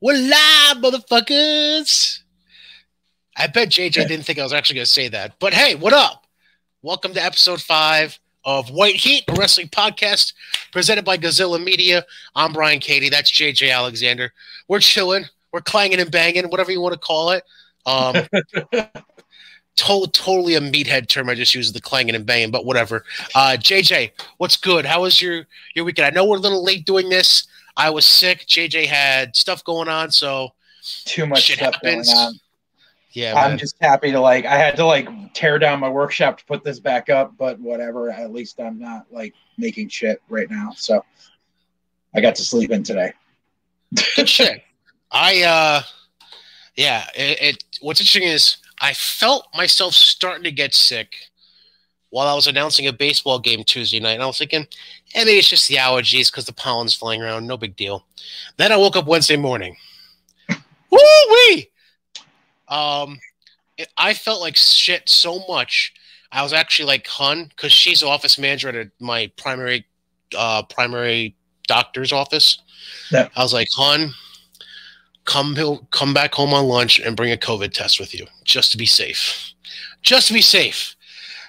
We're live, motherfuckers. I bet JJ didn't think I was actually going to say that. But hey, what up? Welcome to episode five of White Heat, a wrestling podcast presented by Gazilla Media. I'm Brian Katie. That's JJ Alexander. We're chilling. We're clanging and banging, whatever you want to call it. Um, to- totally a meathead term. I just use the clanging and banging, but whatever. Uh, JJ, what's good? How was your your weekend? I know we're a little late doing this. I was sick. JJ had stuff going on, so too much Shit stuff happens. going on. yeah. I'm man. just happy to like I had to like tear down my workshop to put this back up, but whatever. At least I'm not like making shit right now. So I got to sleep in today. good shit. I uh, yeah. It, it. What's interesting is I felt myself starting to get sick while I was announcing a baseball game Tuesday night, and I was thinking, eh, maybe it's just the allergies because the pollen's flying around. No big deal. Then I woke up Wednesday morning. Woo wee! Um, it, I felt like shit so much. I was actually like Hun because she's office manager at a, my primary, uh, primary doctor's office. Yeah. I was like, Hun, come he'll come back home on lunch and bring a COVID test with you just to be safe. Just to be safe.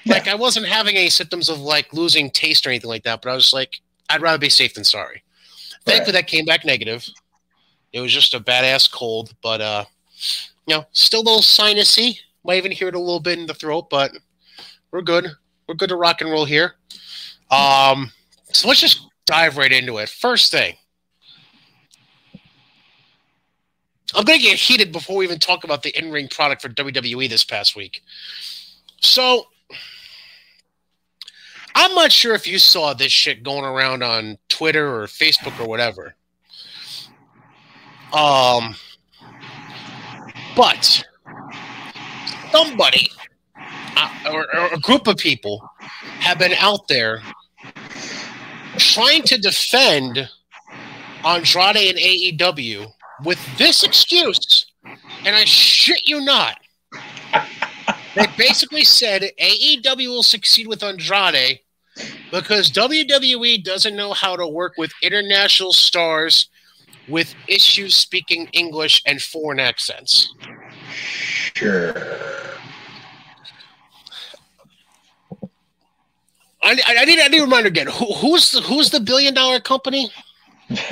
Like I wasn't having any symptoms of like losing taste or anything like that, but I was like, I'd rather be safe than sorry. Thankfully that came back negative. It was just a badass cold, but uh you know, still a little sinusy. Might even hear it a little bit in the throat, but we're good. We're good to rock and roll here. Um so let's just dive right into it. First thing. I'm going to get heated before we even talk about the in ring product for WWE this past week. So, I'm not sure if you saw this shit going around on Twitter or Facebook or whatever. Um, but somebody uh, or, or a group of people have been out there trying to defend Andrade and AEW with this excuse, and I shit you not. They basically said AEW will succeed with Andrade because WWE doesn't know how to work with international stars with issues speaking English and foreign accents. Sure. I, I, need I need a reminder again. Who, who's the, who's the billion dollar company?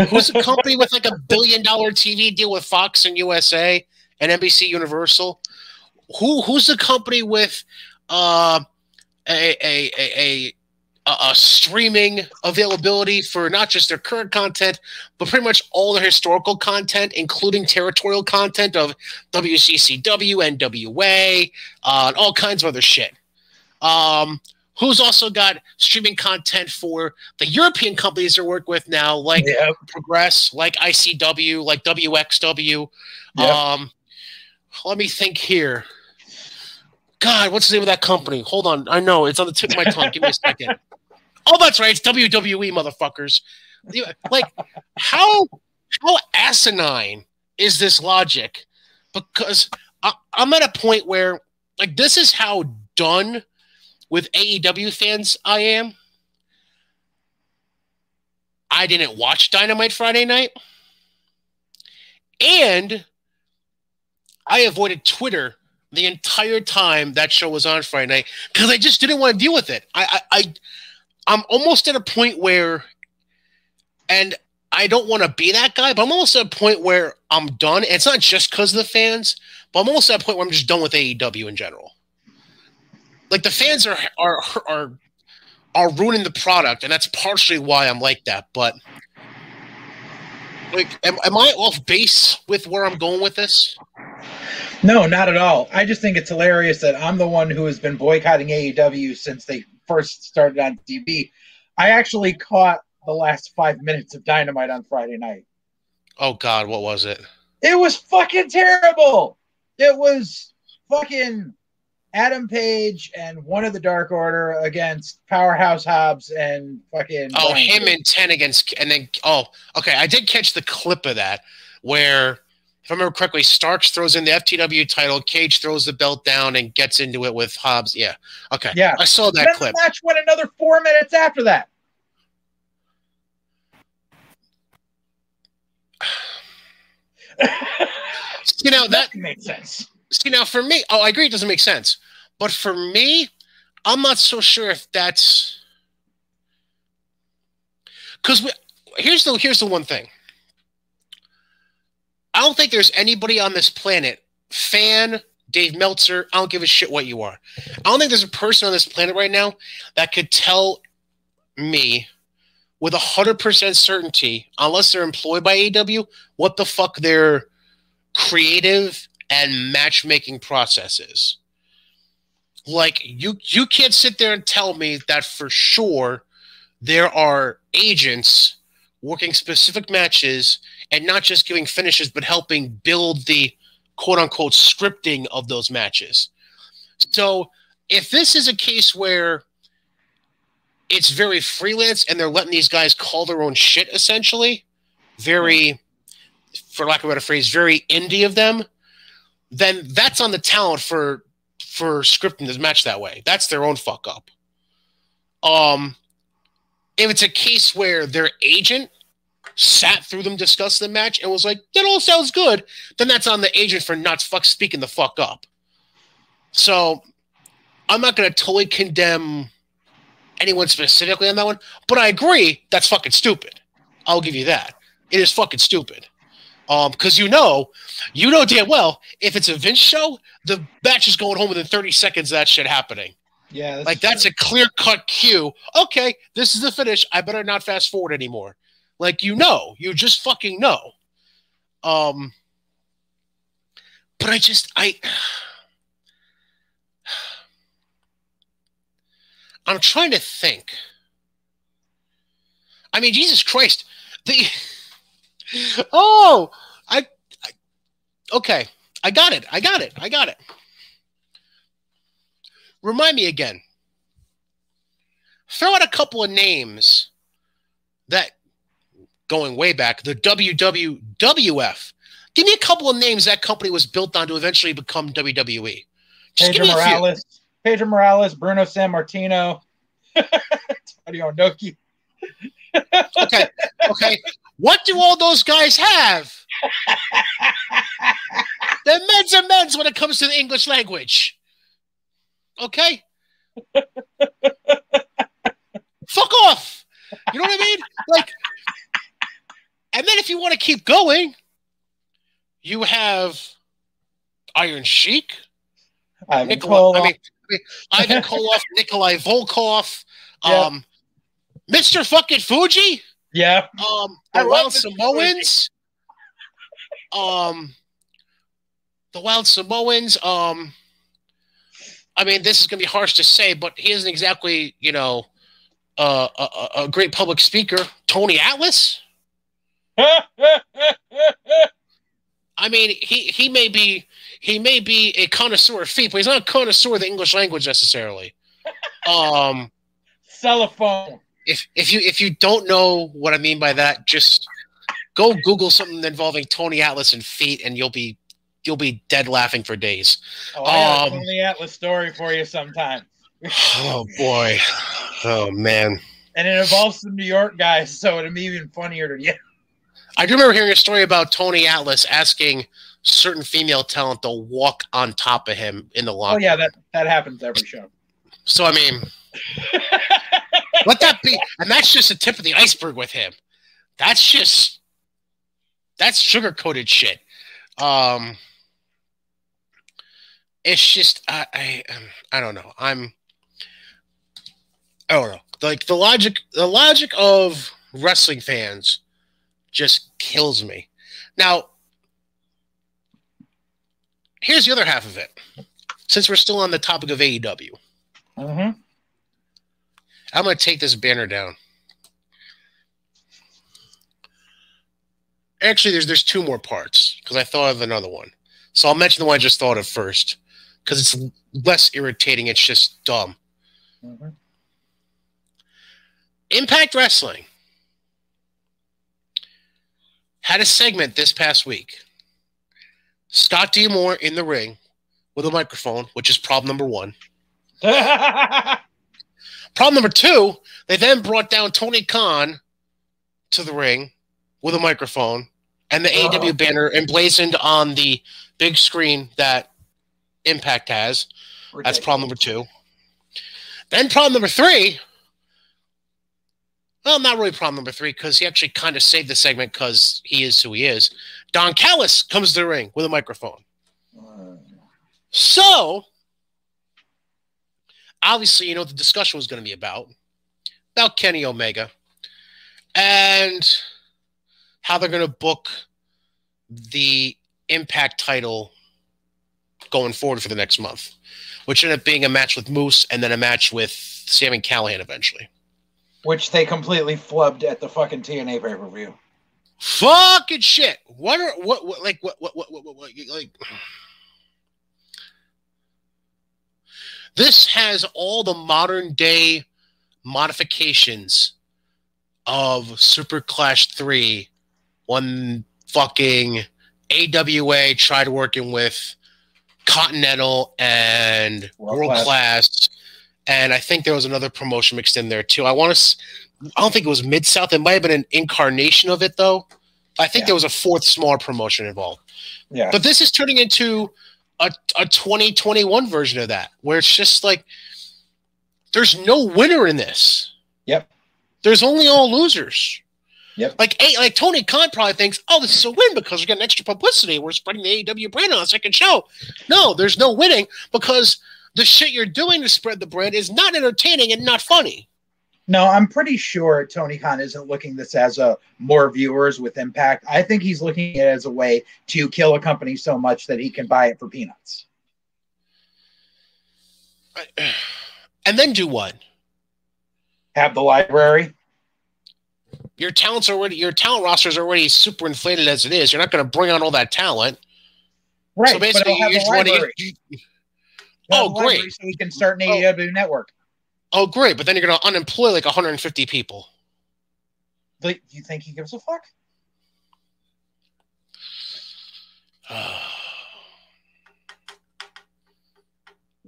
Who's the company with like a billion dollar TV deal with Fox and USA and NBC Universal? Who who's the company with uh, a, a, a, a, a streaming availability for not just their current content, but pretty much all their historical content, including territorial content of WCCW, NWA, uh, and all kinds of other shit. Um, who's also got streaming content for the European companies they work with now, like Yep. Progress, like ICW, like WXW. Yep. Um, let me think here. God, what's the name of that company? Hold on, I know it's on the tip of my tongue. Give me a second. Oh, that's right, it's WWE, motherfuckers. Like, how how asinine is this logic? Because I, I'm at a point where, like, this is how done with AEW fans I am. I didn't watch Dynamite Friday night. And I avoided Twitter the entire time that show was on Friday night because I just didn't want to deal with it. I, I, I I'm almost at a point where, and I don't want to be that guy, but I'm almost at a point where I'm done. And It's not just because of the fans, but I'm almost at a point where I'm just done with AEW in general. Like the fans are are are are ruining the product, and that's partially why I'm like that. But like, am, am I off base with where I'm going with this? No, not at all. I just think it's hilarious that I'm the one who has been boycotting AEW since they first started on TV. I actually caught the last five minutes of Dynamite on Friday night. Oh God, what was it? It was fucking terrible. It was fucking Adam Page and one of the Dark Order against Powerhouse Hobbs and fucking. Oh, Brian him Cage. and ten against, and then oh, okay, I did catch the clip of that where, if I remember correctly, Starks throws in the FTW title, Cage throws the belt down and gets into it with Hobbs. Yeah, okay, Yeah. I saw that then clip. the match went another four minutes after that. you know that makes sense. See now, for me, oh, I agree, it doesn't make sense. But for me, I'm not so sure if that's because here's the here's the one thing. I don't think there's anybody on this planet, fan, Dave Meltzer, I don't give a shit what you are. I don't think there's a person on this planet right now that could tell me with 100% certainty, unless they're employed by AW, what the fuck their creative and matchmaking processes. Like you you can't sit there and tell me that for sure there are agents working specific matches and not just giving finishes, but helping build the quote unquote scripting of those matches. So if this is a case where it's very freelance and they're letting these guys call their own shit essentially, very, for lack of a better phrase, very indie of them, then that's on the talent for for scripting this match that way. That's their own fuck up. Um, if it's a case where their agent sat through them, discussed the match, and was like, "That all sounds good," then that's on the agent for not fuck speaking the fuck up. So, I'm not going to totally condemn anyone specifically on that one, but I agree that's fucking stupid. I'll give you that. It is fucking stupid. Um, because you know, you know damn well if it's a Vince show, the match is going home within 30 seconds of that shit happening. Yeah, that's like that's a clear cut cue. Okay, this is the finish. I better not fast forward anymore. Like you know, you just fucking know. Um, but I just I. I'm trying to think. I mean, Jesus Christ, the oh, I, I, okay, I got it. I got it. I got it. Remind me again. Throw out a couple of names that going way back, the WWF. Give me a couple of names that company was built on to eventually become WWE. Just Pedro Morales, Pedro Morales, Bruno Sammartino, Tony Inoki. Okay, okay. What do all those guys have? They're men's and men's when it comes to the English language. Okay? Fuck off. You know what I mean? Like, and then if you want to keep going, you have Iron Sheik, Ivan Nikolai, I mean, I mean, Ivan Koloff, Nikolai Volkov, um, Mr. fucking Fuji. Yeah. Um, the Wild Samoans. um, the Wild Samoans. Um, I mean, this is going to be harsh to say, but he isn't exactly, you know, uh, a, a great public speaker. Tony Atlas. I mean, he he may be he may be a connoisseur of feet, but he's not a connoisseur of the English language necessarily. Um, Cellophone if if you if you don't know what I mean by that, just go Google something involving Tony Atlas and feet, and you'll be you'll be dead laughing for days. Oh, I um, a Tony Atlas story for you sometime. oh boy, oh man. And it involves some New York guys, so it'll be even funnier to you. I do remember hearing a story about Tony Atlas asking certain female talent to walk on top of him in the locker. Oh yeah, that that happens every show. So I mean, let that be, and that's just the tip of the iceberg with him. That's just that's sugar coated shit. Um, it's just I I um, I don't know. I'm I don't know. Like the logic the logic of wrestling fans just kills me. Now, here's the other half of it. Since we're still on the topic of AEW. Mm-hmm. I'm going to take this banner down. Actually, there's there's two more parts because I thought of another one. So I'll mention the one I just thought of first because it's less irritating. It's just dumb. Mm-hmm. Impact Wrestling had a segment this past week. Scott D'Amore in the ring with a microphone, which is problem number one. Problem number two, they then brought down Tony Khan to the ring with a microphone and the Oh. AEW banner emblazoned on the big screen that Impact has. That's problem number two. Then problem number three. Well, not really problem number three because he actually kind of saved the segment because he is who he is. Don Callis comes to the ring with a microphone. Uh, So, obviously, you know what the discussion was going to be about about Kenny Omega and how they're going to book the Impact title going forward for the next month, which ended up being a match with Moose and then a match with Sami Callihan eventually. which they completely flubbed at the fucking TNA pay per view. Fucking shit! What are what, what like what what what what, what, what like? This has all the modern day modifications of Super Clash 3 when fucking AWA tried working with Continental and World World Class. Class. And I think there was another promotion mixed in there too. I want to, I don't think it was Mid South. It might have been an incarnation of it though. I think Yeah. there was a fourth smaller promotion involved. Yeah. But this is turning into a, a 2021 version of that, where it's just like there's no winner in this. Yep. There's only all losers. Yep. Like A- like Tony Khan probably thinks, oh, this is a win because we're getting extra publicity. We're spreading the AEW brand on a second show. No, there's no winning because the shit you're doing to spread the brand is not entertaining and not funny. No, I'm pretty sure Tony Khan isn't looking this as a more viewers with impact. I think he's looking at it as a way to kill a company so much that he can buy it for peanuts. And then do what? Have the library. Your talent's already your talent roster is already super inflated as it is. You're not going to bring on all that talent. Right. so basically, you have just want to library. get. He'll have Oh, great. So we can start an Oh. AEW network. Oh, great! But then you're going to unemploy like 150 people. Like, Do you think he gives a fuck?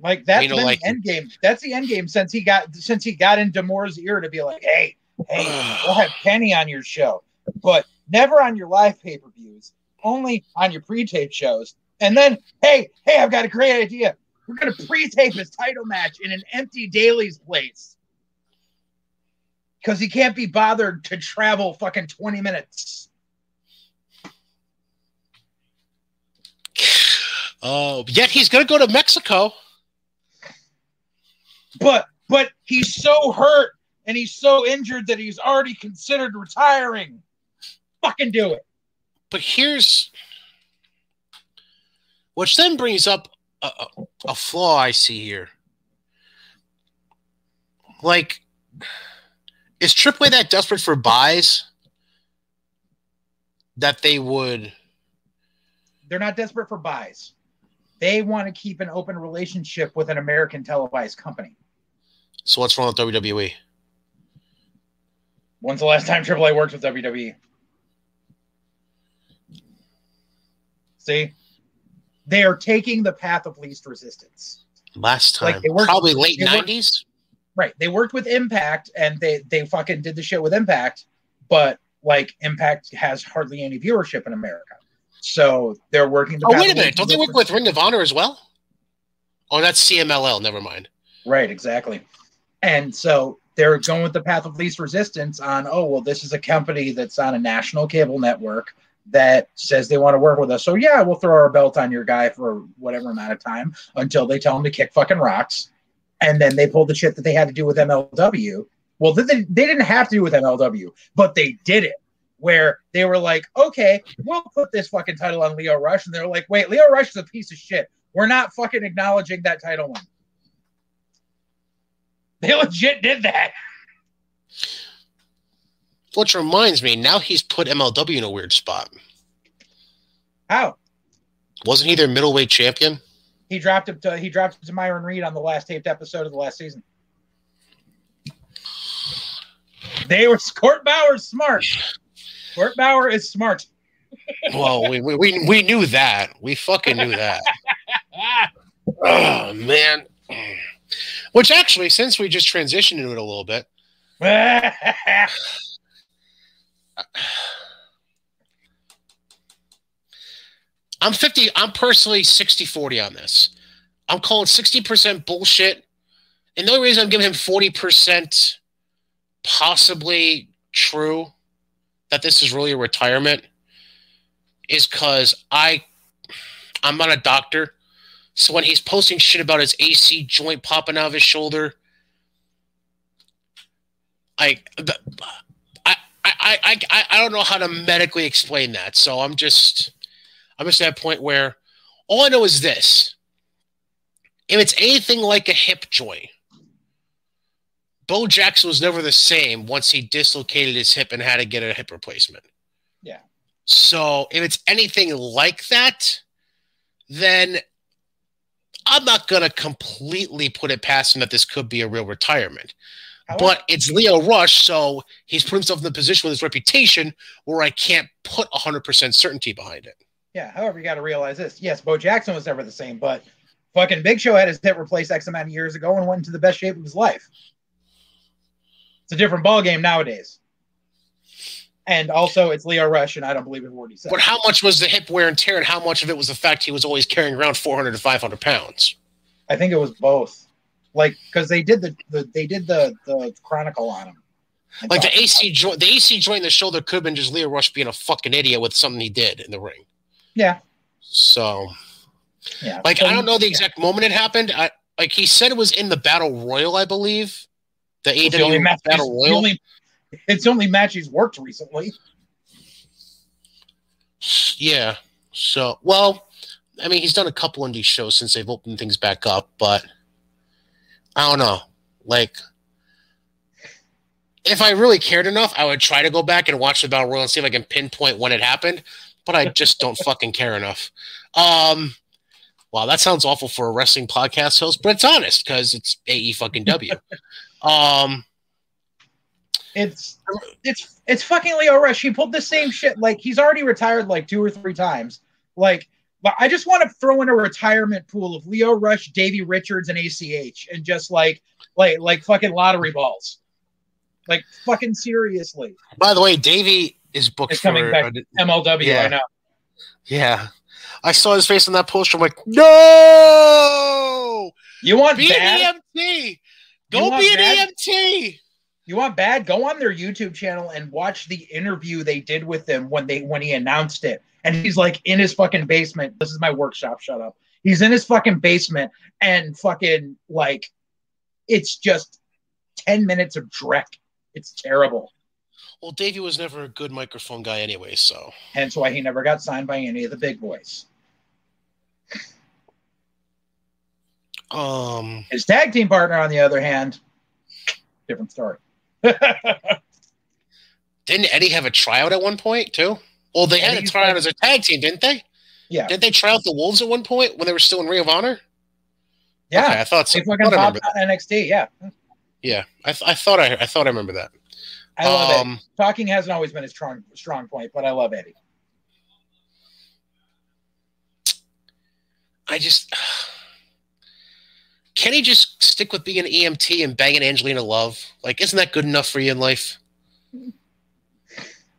Like that's You know, been like- the end game. That's the end game since he got since he got in D'Amore's ear to be like, hey, hey, we'll have Kenny on your show, but never on your live pay per views, only on your pre tape shows. And then, hey, hey, I've got a great idea. We're gonna pre tape his title match in an empty Daily's Place because he can't be bothered to travel fucking twenty minutes. Oh, yet he's going to go to Mexico. But but he's so hurt and he's so injured that he's already considered retiring. Fucking do it. But here's, which then brings up a, flaw I see here. Like, is AAA that desperate for buys that they would? They're not desperate for buys. They want to keep an open relationship with an American televised company. So what's wrong with? WWE? When's the last time AAA worked with WWE? See, they are taking the path of least resistance. Last Like, time, they worked- probably late nineties. Right. They worked with Impact and they they fucking did the shit with Impact, but like Impact has hardly any viewership in America. So they're working the Oh wait a minute! Don't they work with Ring of Honor as well? Oh, that's CMLL. Never mind. Right, exactly. And so they're going with the path of least resistance on, oh, well, this is a company that's on a national cable network that says they want to work with us. So, yeah, we'll throw our belt on your guy for whatever amount of time until they tell him to kick fucking rocks. And then they pulled the shit that they had to do with MLW. Well, they, they didn't have to do with MLW, but they did it. Where they were like, okay, we'll put this fucking title on Lio Rush. And they're like, wait, Lio Rush is a piece of shit. We're not fucking acknowledging that title. They legit did that. Which reminds me, now he's put MLW in a weird spot. How? Wasn't he their middleweight champion? He dropped him to he dropped it to Myron Reed on the last taped episode of the last season. They were Court Bauer's smart. Court Bauer is smart. Well, we, we, we, we knew that. We fucking knew that. oh, man. Which actually, since we just transitioned into it a little bit, I'm 50. I'm personally 60 40 on this. I'm calling 60% bullshit. And the only reason I'm giving him 40% possibly true that this is really a retirement is because I I'm not a doctor. So when he's posting shit about his AC joint popping out of his shoulder, I I I I don't know how to medically explain that. So I'm just I'm just at a point where all I know is this. If it's anything like a hip joint, Bo Jackson was never the same once he dislocated his hip and had to get a hip replacement. Yeah. So if it's anything like that, then I'm not going to completely put it past him that this could be a real retirement. But it's Lio Rush, so he's put himself in the position with his reputation where I can't put 100% certainty behind it. Yeah, however, you got to realize this. Yes, Bo Jackson was never the same, but fucking Big Show had his hip replaced X amount of years ago and went into the best shape of his life. It's a different ball game nowadays. And also, it's Lio Rush, and I don't believe in what he said. But how much was the hip wear and tear, and how much of it was the fact he was always carrying around 400 to 500 pounds? I think it was both. Like, because they did the, the they did the the chronicle on him. Like the AC joint, the AC joint the shoulder could have been just Lio Rush being a fucking idiot with something he did in the ring. Yeah. So, yeah. like So, I don't know the exact moment it happened. I like he said it was in the Battle Royal, I believe. The AEW match. Battle Royal. only- it's the only match he's worked recently. Yeah. So, well, I mean, he's done a couple indie shows since they've opened things back up, but I don't know. Like, if I really cared enough, I would try to go back and watch the Battle Royal and see if I can pinpoint when it happened, but I just don't fucking care enough. Um, wow, that sounds awful for a wrestling podcast host, but it's honest because it's AE fucking W. um, It's it's it's fucking Lio Rush. He pulled the same shit. Like he's already retired like two or three times. Like, but I just want to throw in a retirement pool of Lio Rush, Davey Richards, and ACH, and just like like like fucking lottery balls. Like fucking seriously, by the way, Davey is booked coming for back. MLW. Yeah. I know. Yeah. I saw his face on that poster. I'm like, no! You want Be bad? an EMT! Go be an bad? EMT! You want bad? Go on their YouTube channel and watch the interview they did with him when they when he announced it. And he's like in his fucking basement. This is my workshop. Shut up. He's in his fucking basement and fucking like it's just 10 minutes of dreck. It's terrible. Well, Davey was never a good microphone guy anyway, so. Hence why he never got signed by any of the big boys. Um, His tag team partner, on the other hand, different story. didn't Eddie have a tryout at one point, too? Well, they had a tryout like- as a tag team, didn't they? yeah. Didn't they try out the Wolves at one point when they were still in Ring of Honor? Yeah. Okay, I thought so. They I fucking popped remember NXT. Yeah. Yeah, I, th- I thought I, I thought I remember that. I love it. um, Talking hasn't always been a strong strong point, but I love Eddie. I just can he just stick with being an EMT and banging Angelina Love? Like, isn't that good enough for you in life?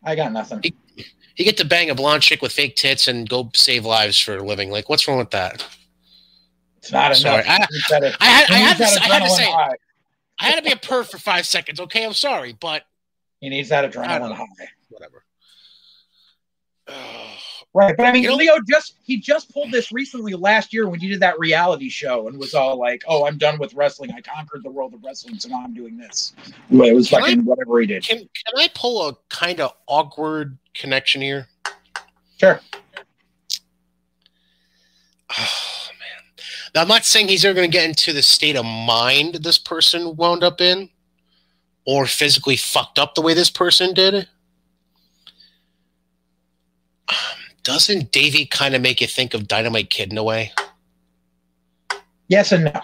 I got nothing. You get to bang a blonde chick with fake tits and go save lives for a living. Like, what's wrong with that? It's not Sorry, enough. I- He said it. I had, I had, to, I had to say, high. I had to be a perv for five seconds. Okay, I'm sorry, but He needs that I don't adrenaline high. whatever. Right, but I mean, Lio just he just pulled this recently last year when he did that reality show and was all like, "Oh, I'm done with wrestling. I conquered the world of wrestling, so now I'm doing this." It was Can I- fucking whatever he did. Can can I pull a kind of awkward connection here? Sure. Oh man. Now I'm not saying he's ever going to get into the state of mind this person wound up in, or physically fucked up the way this person did. Um, doesn't Davey kind of make you think of Dynamite Kid in a way? Yes and no.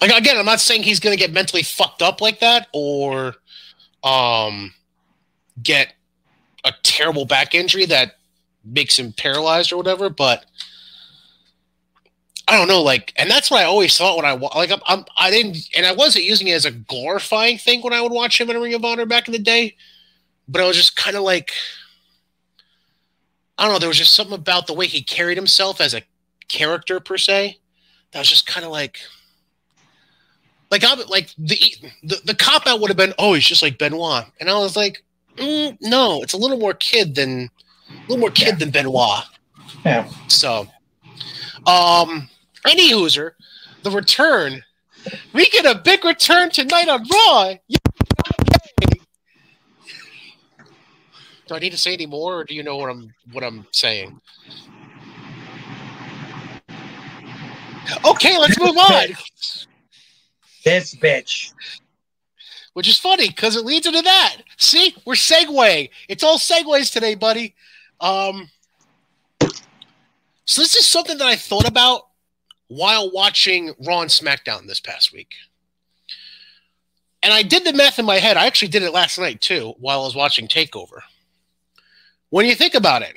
Like again, I'm not saying he's going to get mentally fucked up like that, or um, get a terrible back injury that makes him paralyzed or whatever. But I don't know, like, and that's what I always thought when I like I'm, I'm I didn't, and I wasn't using it as a glorifying thing when I would watch him in a Ring of Honor back in the day, but I was just kind of like, I don't know. There was just something about the way he carried himself as a character per se that was just kind of like, like I like the the, the cop out would have been, oh, he's just like Benoit, and I was like, mm, no, it's a little more kid than a little more kid yeah. than Benoit. Yeah. So, um, any hooser, the return. We get a big return tonight on Raw. Do I need to say any more, or do you know what I'm what I'm saying? Okay, let's move on. This bitch. Which is funny because it leads into that. See, we're segueing. It's all segues today, buddy. Um, so this is something that I thought about while watching Raw and SmackDown this past week. And I did the math in my head. I actually did it last night too while I was watching Takeover. When you think about it,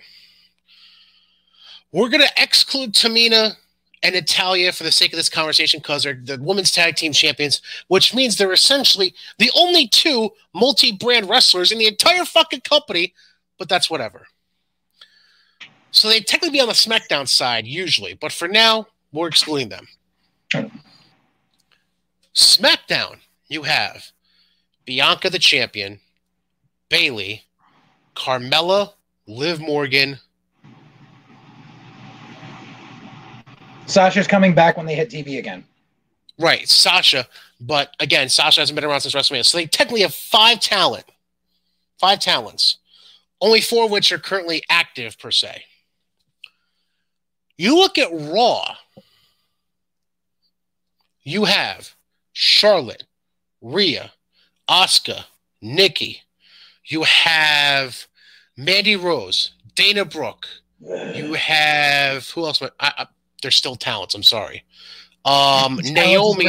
we're going to exclude Tamina and Natalya for the sake of this conversation because they're the women's tag team champions, which means they're essentially the only two multi brand wrestlers in the entire fucking company, but that's whatever. So they technically be on the SmackDown side usually, but for now, we're excluding them. SmackDown, you have Bianca the champion, Bayley, Carmella, Liv Morgan. Sasha's coming back when they hit TV again. Right, Sasha. But again, Sasha hasn't been around since WrestleMania. So they technically have five talent, five talents, only four of which are currently active per se. You look at Raw, you have Charlotte, Rhea, Asuka, Nikki. You have Mandy Rose, Dana Brooke. You have who else? I, I, they're still talents. I'm sorry. Um, Naomi.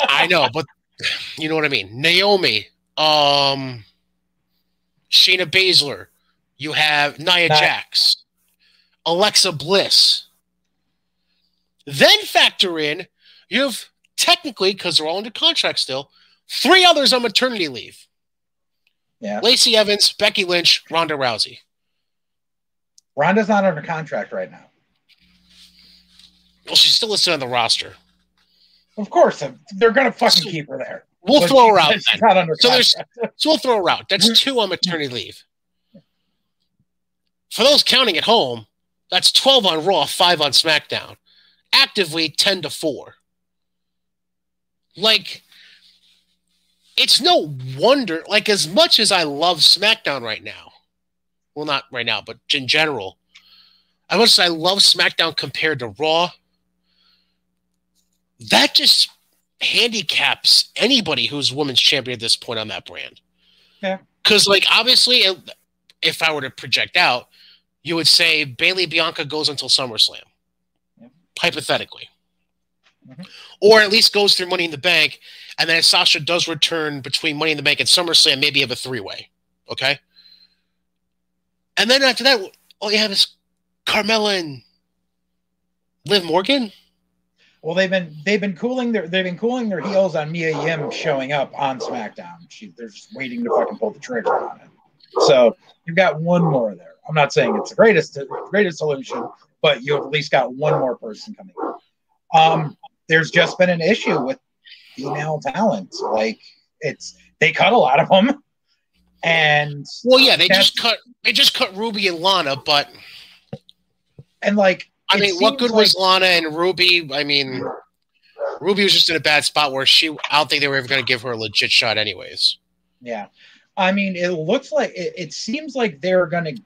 I know, but you know what I mean. Naomi. Um, Shayna Baszler. You have Nia Jax, Alexa Bliss. Then factor in you have technically because they're all under contract still three others on maternity leave. Yeah. Lacey Evans, Becky Lynch, Ronda Rousey. Ronda's not under contract right now. Well, she's still listed on the roster. Of course, they're gonna fucking so, keep her there. We'll but throw her out. so there's, so we'll throw her out. That's two on maternity leave. For those counting at home, that's twelve on Raw, five on SmackDown. Actively ten to four. Like it's no wonder, like, as much as I love SmackDown right now, well, not right now, but in general, I must say I love SmackDown compared to Raw. That just handicaps anybody who's women's champion at this point on that brand. Yeah. Because, like, obviously, if I were to project out, you would say Bayley Bianca goes until SummerSlam, yeah. hypothetically. Mm-hmm. Or at least goes through Money in the Bank and then if Sasha does return between Money in the Bank and SummerSlam, maybe have a three way. Okay. And then after that, all you have is Carmella and Liv Morgan. Well, they've been they've been cooling their they've been cooling their heels on Mia Yim showing up on SmackDown. She, they're just waiting to fucking pull the trigger on it. So you've got one more there. I'm not saying it's the greatest greatest solution, but you have at least got one more person coming. Um, there's just been an issue with female talent. Like it's they cut a lot of them, and well, yeah, they just cut they just cut Ruby and Lana, but and like I mean, what good like, was Lana and Ruby? I mean, Ruby was just in a bad spot where she. I don't think they were ever going to give her a legit shot, anyways. Yeah, I mean, it looks like it, it seems like they're going to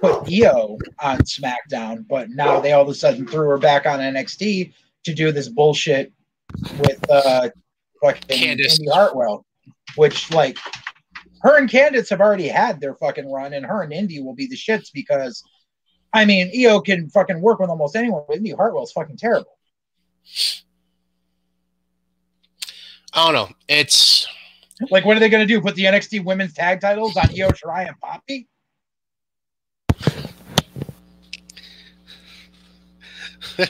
put Io on SmackDown, but now they all of a sudden threw her back on NXT to do this bullshit with uh Candice. Indi Hartwell, which like her and Candice have already had their fucking run, and her and Indi will be the shits because I mean Io can fucking work with almost anyone, but Indi Hartwell's fucking terrible. I don't know. It's like what are they gonna do? Put the NXT women's tag titles on Io Shirai and Poppy?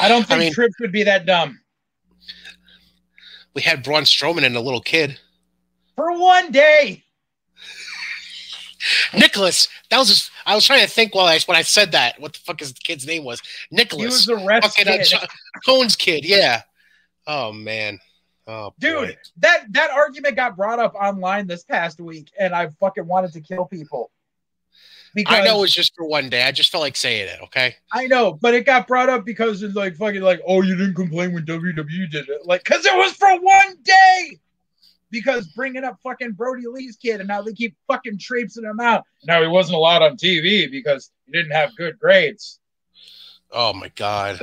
I don't think I mean, Trips would be that dumb we had Braun Strowman and a little kid. For one day. Nicholas. That was just, I was trying to think while I when I said that. What the fuck his kid's name was? Nicholas. He was the ref's Fucking, uh, kid. Jo- Cone's kid. Yeah. Oh man. Oh Dude, boy. that that argument got brought up online this past week, and I fucking wanted to kill people. Because I know it was just for one day. I just felt like saying it. Okay. I know, but it got brought up because it's like fucking like, oh, you didn't complain when WWE did it, like, because it was for one day. Because bringing up fucking Brodie Lee's kid, and now they keep fucking traipsing him out. Now he wasn't allowed on TV because he didn't have good grades. Oh my god.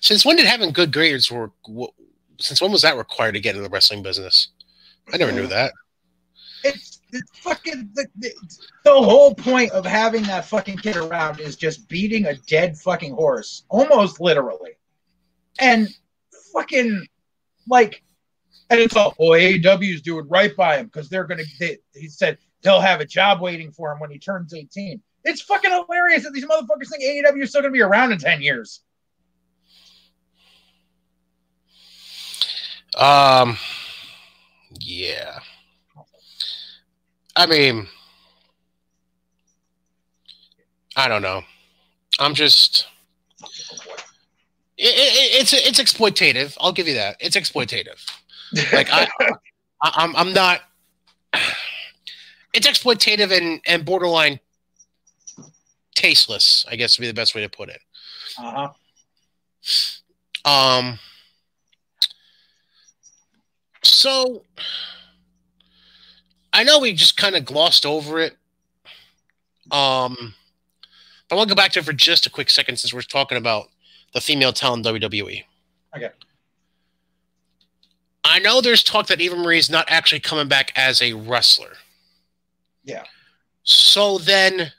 Since when did having good grades work? Since when was that required to get in the wrestling business? I never knew uh, that. It's, it's fucking the, the, the whole point of having that fucking kid around is just beating a dead fucking horse, almost literally. And fucking like, and it's all, oh, AEW's doing right by him because they're gonna. They, he said they'll have a job waiting for him when he turns eighteen. It's fucking hilarious that these motherfuckers think AEW is still gonna be around in ten years. Um, yeah. I mean, I don't know. I'm just. It, it, it's it's exploitative. I'll give you that. It's exploitative. Like I, I I'm I'm not. It's exploitative and and borderline tasteless. I guess would be the best way to put it. uh-huh. Um. So, I know we just kind of glossed over it. Um, but I want to go back to it for just a quick second since we're talking about the female talent in WWE. Okay. I know there's talk that Eva Marie is not actually coming back as a wrestler. Yeah. So then,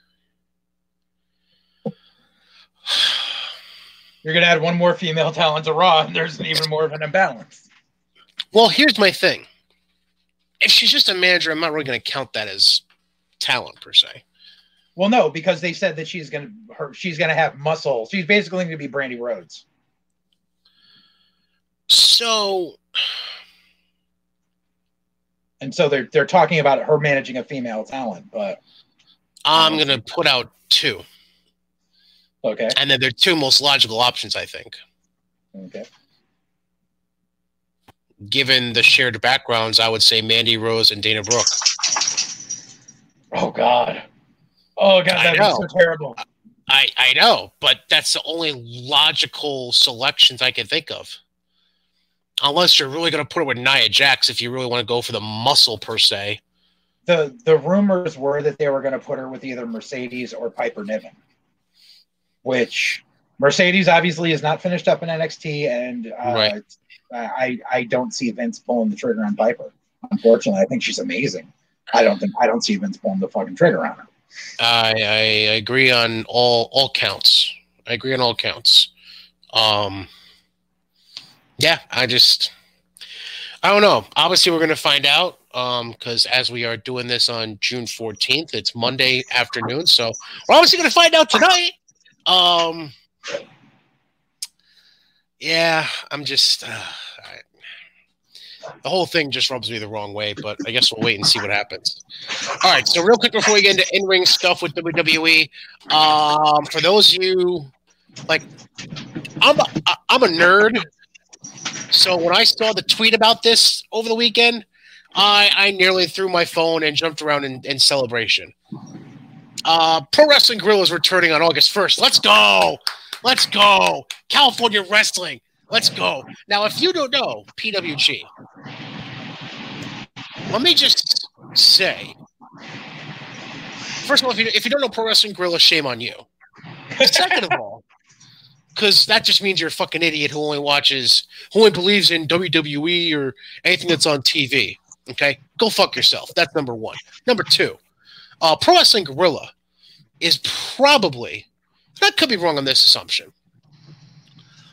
You're gonna add one more female talent to Raw, and there's even more of an imbalance. well, here's my thing. If she's just a manager, I'm not really going to count that as talent per se. Well, no, because they said that she's gonna her she's gonna have muscle. She's basically gonna be Brandi Rhodes. So, And so they're they're talking about her managing a female talent, but I'm going to put out two. okay. And then they're two most logical options, I think, Okay. Given the shared backgrounds. I would say Mandy Rose and Dana Brooke. Oh God. Oh God, that'd be so terrible. I I know, but that's the only logical selections I can think of. Unless you're really going to put her with Nia Jax, if you really want to go for the muscle per se. The the rumors were that they were gonna put her with either Mercedes or Piper Niven. Which Mercedes obviously is not finished up in NXT, and uh, Right. I I don't see Vince pulling the trigger on Piper. Unfortunately, I think she's amazing. I don't think I don't see Vince pulling the fucking trigger on her. I I agree on all all counts. I agree on all counts. Um, yeah, I just I don't know. Obviously, we're to find out Um, because as we are doing this on June 14th, it's Monday afternoon, so we're obviously to find out tonight. Um, yeah, I'm just. Uh, I, the whole thing just rubs me the wrong way, but I guess we'll wait and see what happens. All right, so real quick before we get into in-ring stuff with WWE, um, for those of you like, I'm a, I'm a nerd, so when I saw the tweet about this over the weekend, I I nearly threw my phone and jumped around in, in celebration. Uh, Pro Wrestling Guerrilla is returning on August 1st. Let's go! Let's go! California Wrestling. Let's go. Now, if you don't know PWG, let me just say first of all, if you, if you don't know Pro Wrestling Guerrilla, shame on you. Second of all, because that just means you're a fucking idiot who only watches, who only believes in WWE or anything that's on TV. Okay, go fuck yourself. That's number one. Number two, uh, Pro Wrestling Guerrilla is probably, I could be wrong on this assumption,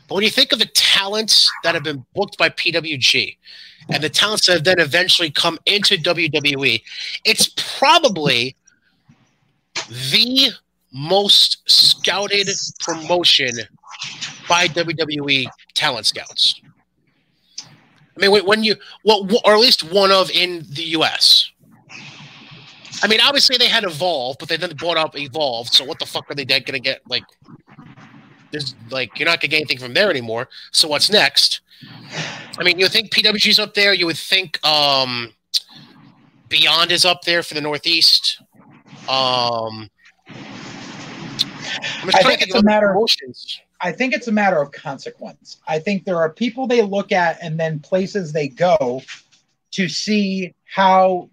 but when you think of the talents that have been booked by PWG and the talents that have then eventually come into WWE, it's probably the most scouted promotion by WWE talent scouts. I mean, when you well, or at least one of in the U.S. I mean, obviously they had Evolve, but they then bought up Evolve. So what the fuck are they going to get? Like, there's like you're not going to get anything from there anymore. So what's next? I mean, you would think PWG's up there. You would think um, Beyond is up there for the Northeast. Um, I think it's a matter. Of, I think it's a matter of consequence. I think there are people they look at and then places they go to see how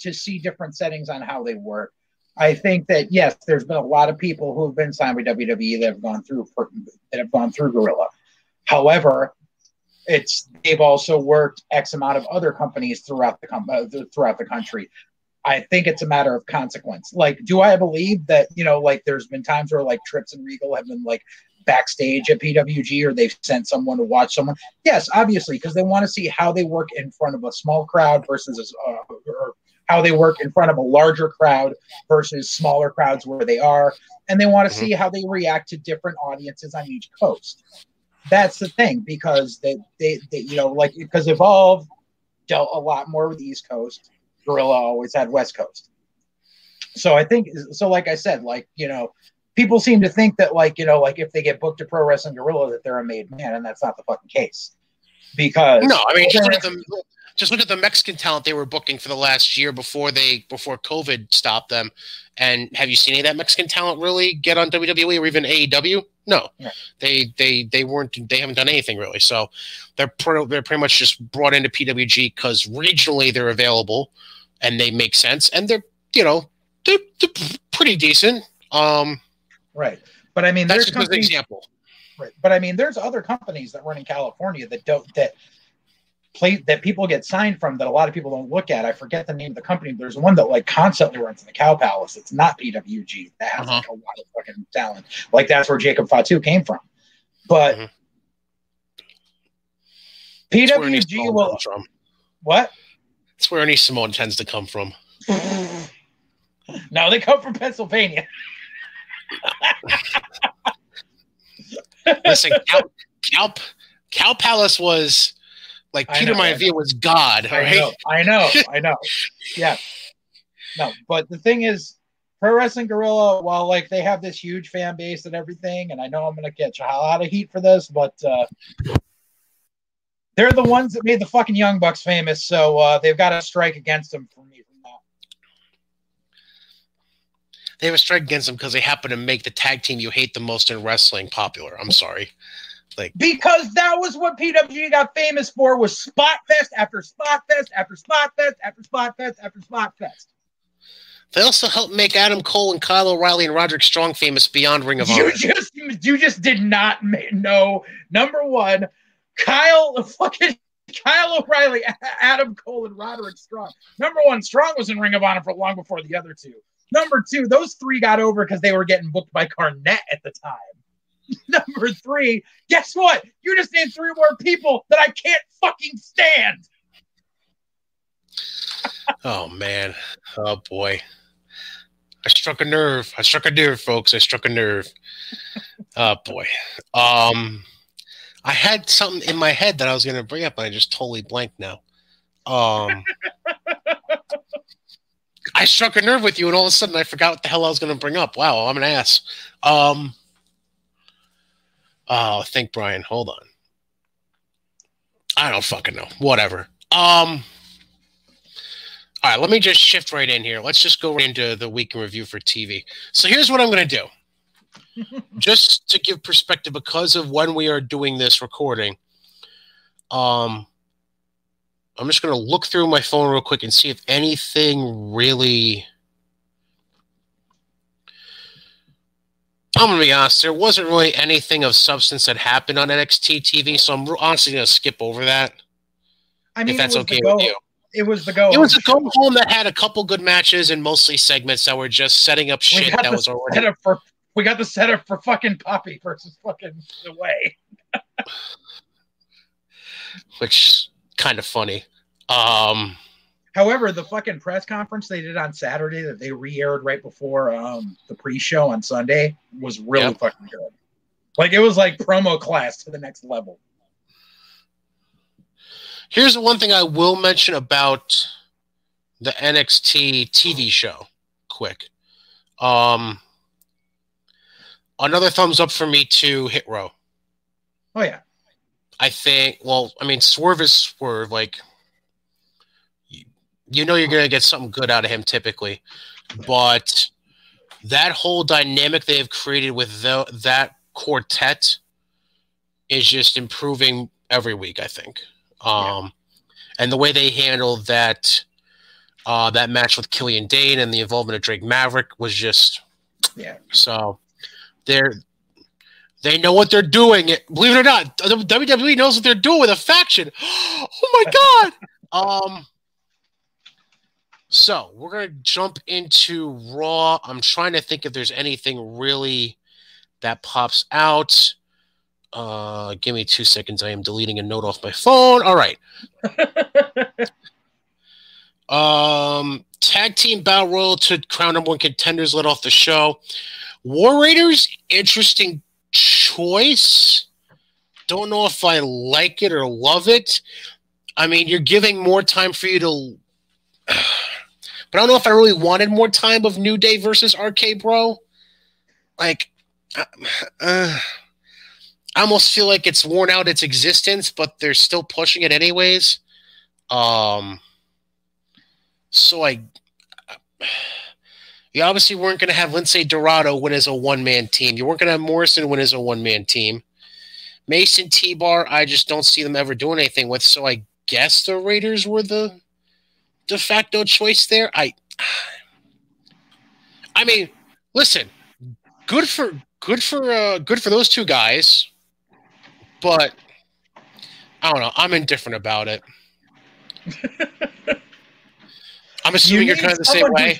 to see different settings on how they work. I think that yes, there's been a lot of people who have been signed with WWE that have gone through that have gone through Gorilla. However, it's they've also worked X amount of other companies throughout the com- uh, throughout the country. I think it's a matter of consequence. Like, do I believe that you know, like, there's been times where like Trips and Regal have been like backstage at PWG or they've sent someone to watch someone? Yes, obviously, because they want to see how they work in front of a small crowd versus uh, or how they work in front of a larger crowd versus smaller crowds where they are, and they want to mm-hmm. see how they react to different audiences on each coast. That's the thing because they, they, they you know, like because Evolve dealt a lot more with the East Coast. Guerrilla always had West Coast. So I think so. Like I said, like you know, people seem to think that like you know like if they get booked to pro wrestling guerrilla that they're a made man and that's not the fucking case. Because no i mean just look, at the, just look at the mexican talent they were booking for the last year before they before covid stopped them. And have you seen any of that mexican talent really get on wwe or even aew no. Yeah. they they they weren't they haven't done anything really. So they're pro, they're pretty much just brought into pwg because regionally they're available and they make sense. And they're you know they're, they're pretty decent. Um Right. But I mean, that's just an example. Right. But I mean, there's other companies that run in California that don't that play that people get signed from that a lot of people don't look at. I forget the name of the company. But there's one that like constantly runs in the Cow Palace. It's not PWG. That has uh-huh. like a lot of fucking talent. Like that's where Jacob Fatu came from. But mm-hmm. PWG will. From. What? That's where any Simone tends to come from. no, they come from Pennsylvania. Listen, Cal, Cow, Cow Palace was like I Peter Maivia was God. I right? know, I know, I know. Yeah. No, but the thing is, Pro Wrestling Guerrilla, while like they have this huge fan base and everything, and I know I'm gonna catch a lot of heat for this, but uh, they're the ones that made the fucking Young Bucks famous, so uh, they've got to strike against them for me they have a strike against them because they happen to make the tag team you hate the most in wrestling popular. I'm sorry. Like because that was what PWG got famous for was spot fest after spot fest after spot fest after spot fest after spot fest. They also helped make Adam Cole and Kyle O'Reilly and Roderick Strong famous beyond Ring of Honor. You just you just did not know. Number one, Kyle fucking Kyle O'Reilly, Adam Cole, and Roderick Strong. Number one, Strong was in Ring of Honor for long before the other two. Number two, those three got over because they were getting booked by Cornette at the time. Number three, guess what? You just named three more people that I can't fucking stand. oh man. Oh boy. I struck a nerve. I struck a nerve, folks. I struck a nerve. oh boy. Um I had something in my head that I was gonna bring up, and I just totally blanked now. Um I struck a nerve with you, and all of a sudden I forgot what the hell I was going to bring up. Wow, I'm an ass. Um, oh, think, Brian. Hold on. I don't fucking know. Whatever. Um. All right, let me just shift right in here. Let's just go right into the week in review for TV. So here's what I'm going to do. just to give perspective, because of when we are doing this recording, um, I'm just going to look through my phone real quick and see if anything really. I'm going to be honest, there wasn't really anything of substance that happened on NXT TV, so I'm honestly going to skip over that. I mean, if that's okay with you. It was the go. It was a go home that had a couple good matches and mostly segments that were just setting up shit that was already. Setup for, we got the setup for fucking Poppy versus fucking the way. Which kind of funny. Um, However, the fucking press conference they did on Saturday that they re-aired right before um, the pre-show on Sunday was really yep. fucking good. Like it was like promo class to the next level. Here's the one thing I will mention about the NXT TV show. Quick. Um, another thumbs up for me to Hit Row. Oh yeah. I think. Well, I mean, Swerve is Swerve. Like, you, you know, you're gonna get something good out of him typically, but that whole dynamic they've created with the, that quartet is just improving every week. I think. Um, yeah. and the way they handled that uh, that match with Killian Dain and the involvement of Drake Maverick was just yeah. So they're they know what they're doing. Believe it or not, WWE knows what they're doing with a faction. Oh my god. um. So we're gonna jump into Raw. I'm trying to think if there's anything really that pops out. Uh, give me two seconds. I am deleting a note off my phone. All right. um, tag team battle royal to crown number one contenders led off the show. War Raiders, interesting choice. Don't know if I like it or love it. I mean, you're giving more time for you to. But I don't know if I really wanted more time of New Day versus RK Bro. Like, uh, uh I almost feel like it's worn out its existence, but they're still pushing it anyways. Um, so I, you obviously weren't going to have Lince Dorado win as a one man team. You weren't going to have Morrison win as a one man team. Mace and T-Bar, I just don't see them ever doing anything with. So I guess the Raiders were the de facto choice there. I, I mean, listen, good for good for uh, good for those two guys but I don't know. I'm indifferent about it. I'm assuming you are kind of the same way.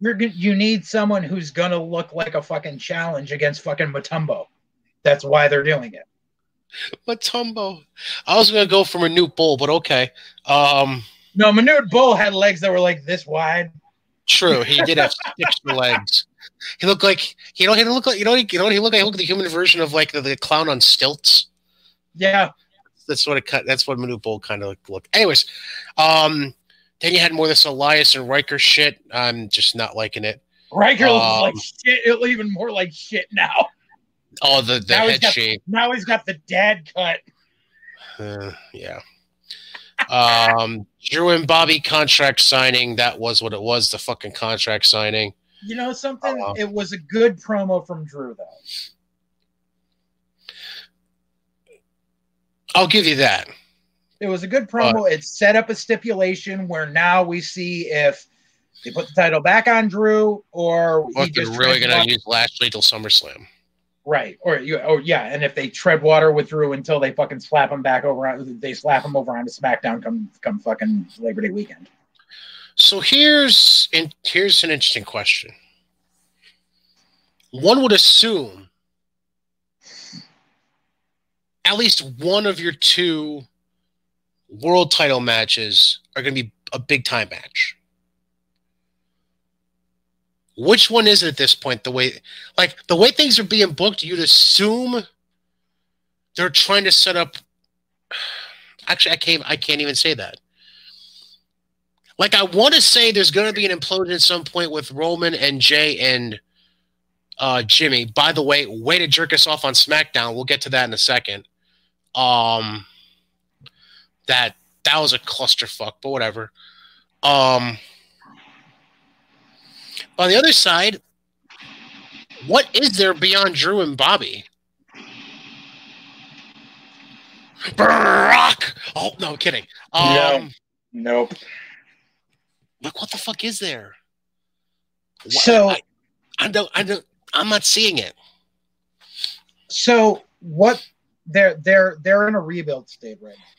You're you need someone who's gonna look like a fucking challenge against fucking Mutombo. That's why they're doing it. Matumbo. I was gonna go for Manute Bol, but okay. Um, no, Manute Bol had legs that were like this wide. True, he did have extra legs. He looked like you know he looked like you know he, you know he looked like he looked like the human version of like the, the clown on stilts. Yeah, that's what it cut. That's what Manute Bol kind of looked. Anyways, um, then you had more of this Elias and Ryker shit. I'm just not liking it. Ryker um, looks like shit. It looks even more like shit now. Oh, the the now head got, shape. Now he's got the dad cut. Uh, yeah. um, Drew and Bobby contract signing. That was what it was. The fucking contract signing. You know something? Uh, it was a good promo from Drew, though. I'll give you that. It was a good promo. It set up a stipulation where now we see if they put the title back on Drew or he just really going to use Lashley till SummerSlam. Right. Or you oh yeah, and if they tread water with Drew until they fucking slap him back over on they slap him over on onto SmackDown come come fucking Labor Day weekend. So here's in, here's an interesting question. One would assume at least one of your two world title matches are going to be a big time match. Which one is it at this point? The way, like the way things are being booked, you'd assume they're trying to set up. Actually, I can't. I can't even say that. Like I want to say there's going to be an implosion at some point with Roman and Jay and uh, Jimmy. By the way, way to jerk us off on SmackDown. We'll get to that in a second. Um, that that was a clusterfuck, but whatever. Um, on the other side, what is there beyond Drew and Bobby? Brock. Oh no, I'm kidding. Um, no, nope. Like, what the fuck is there? So I, I don't, I don't, I'm not seeing it. So what they're they're they're in a rebuild state right now,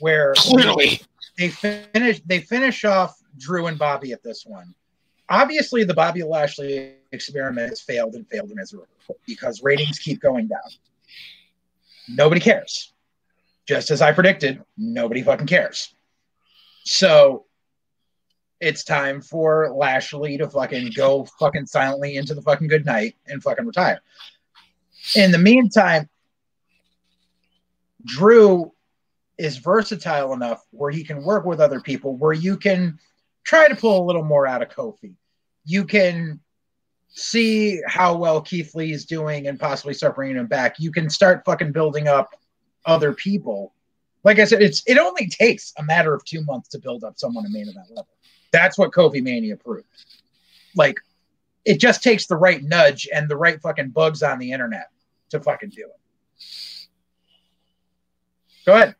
where clearly they finish they finish off Drew and Bobby at this one. Obviously, the Bobby Lashley experiment has failed and failed miserably because ratings keep going down. Nobody cares. Just as I predicted, nobody fucking cares. So it's time for Lashley to fucking go fucking silently into the fucking good night and fucking retire. In the meantime, Drew is versatile enough where he can work with other people, where you can try to pull a little more out of Kofi. You can see how well Keith Lee is doing and possibly start bringing him back. You can start fucking building up other people. Like I said, it's it only takes a matter of two months to build up someone to main event level. That's what Kofi Mania proved. Like, it just takes the right nudge and the right fucking bugs on the internet to fucking do it. Go ahead.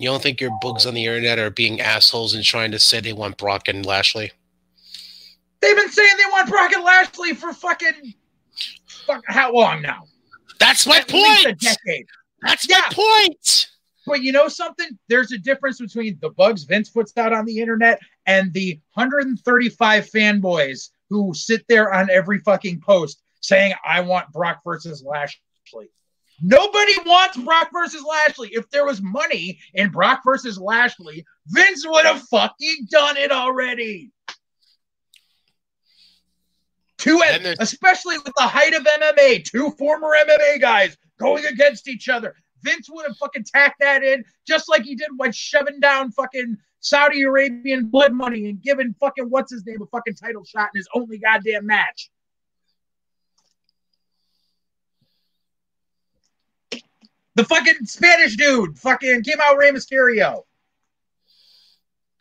You don't think your bugs on the internet are being assholes and trying to say they want Brock and Lashley? They've been saying they want Brock and Lashley for fucking fuck how long now? That's my At least point. a decade. That's Yeah. my point. But you know something? There's a difference between the bugs Vince puts out on the internet and the 135 fanboys who sit there on every fucking post saying, I want Brock versus Lashley. Nobody wants Brock versus Lashley. If there was money in Brock versus Lashley, Vince would have fucking done it already. Two, especially with the height of MMA, two former MMA guys going against each other. Vince would have fucking tacked that in just like he did when shoving down fucking Saudi Arabian blood money and giving fucking what's his name a fucking title shot in his only goddamn match. The fucking Spanish dude fucking came out Rey Mysterio.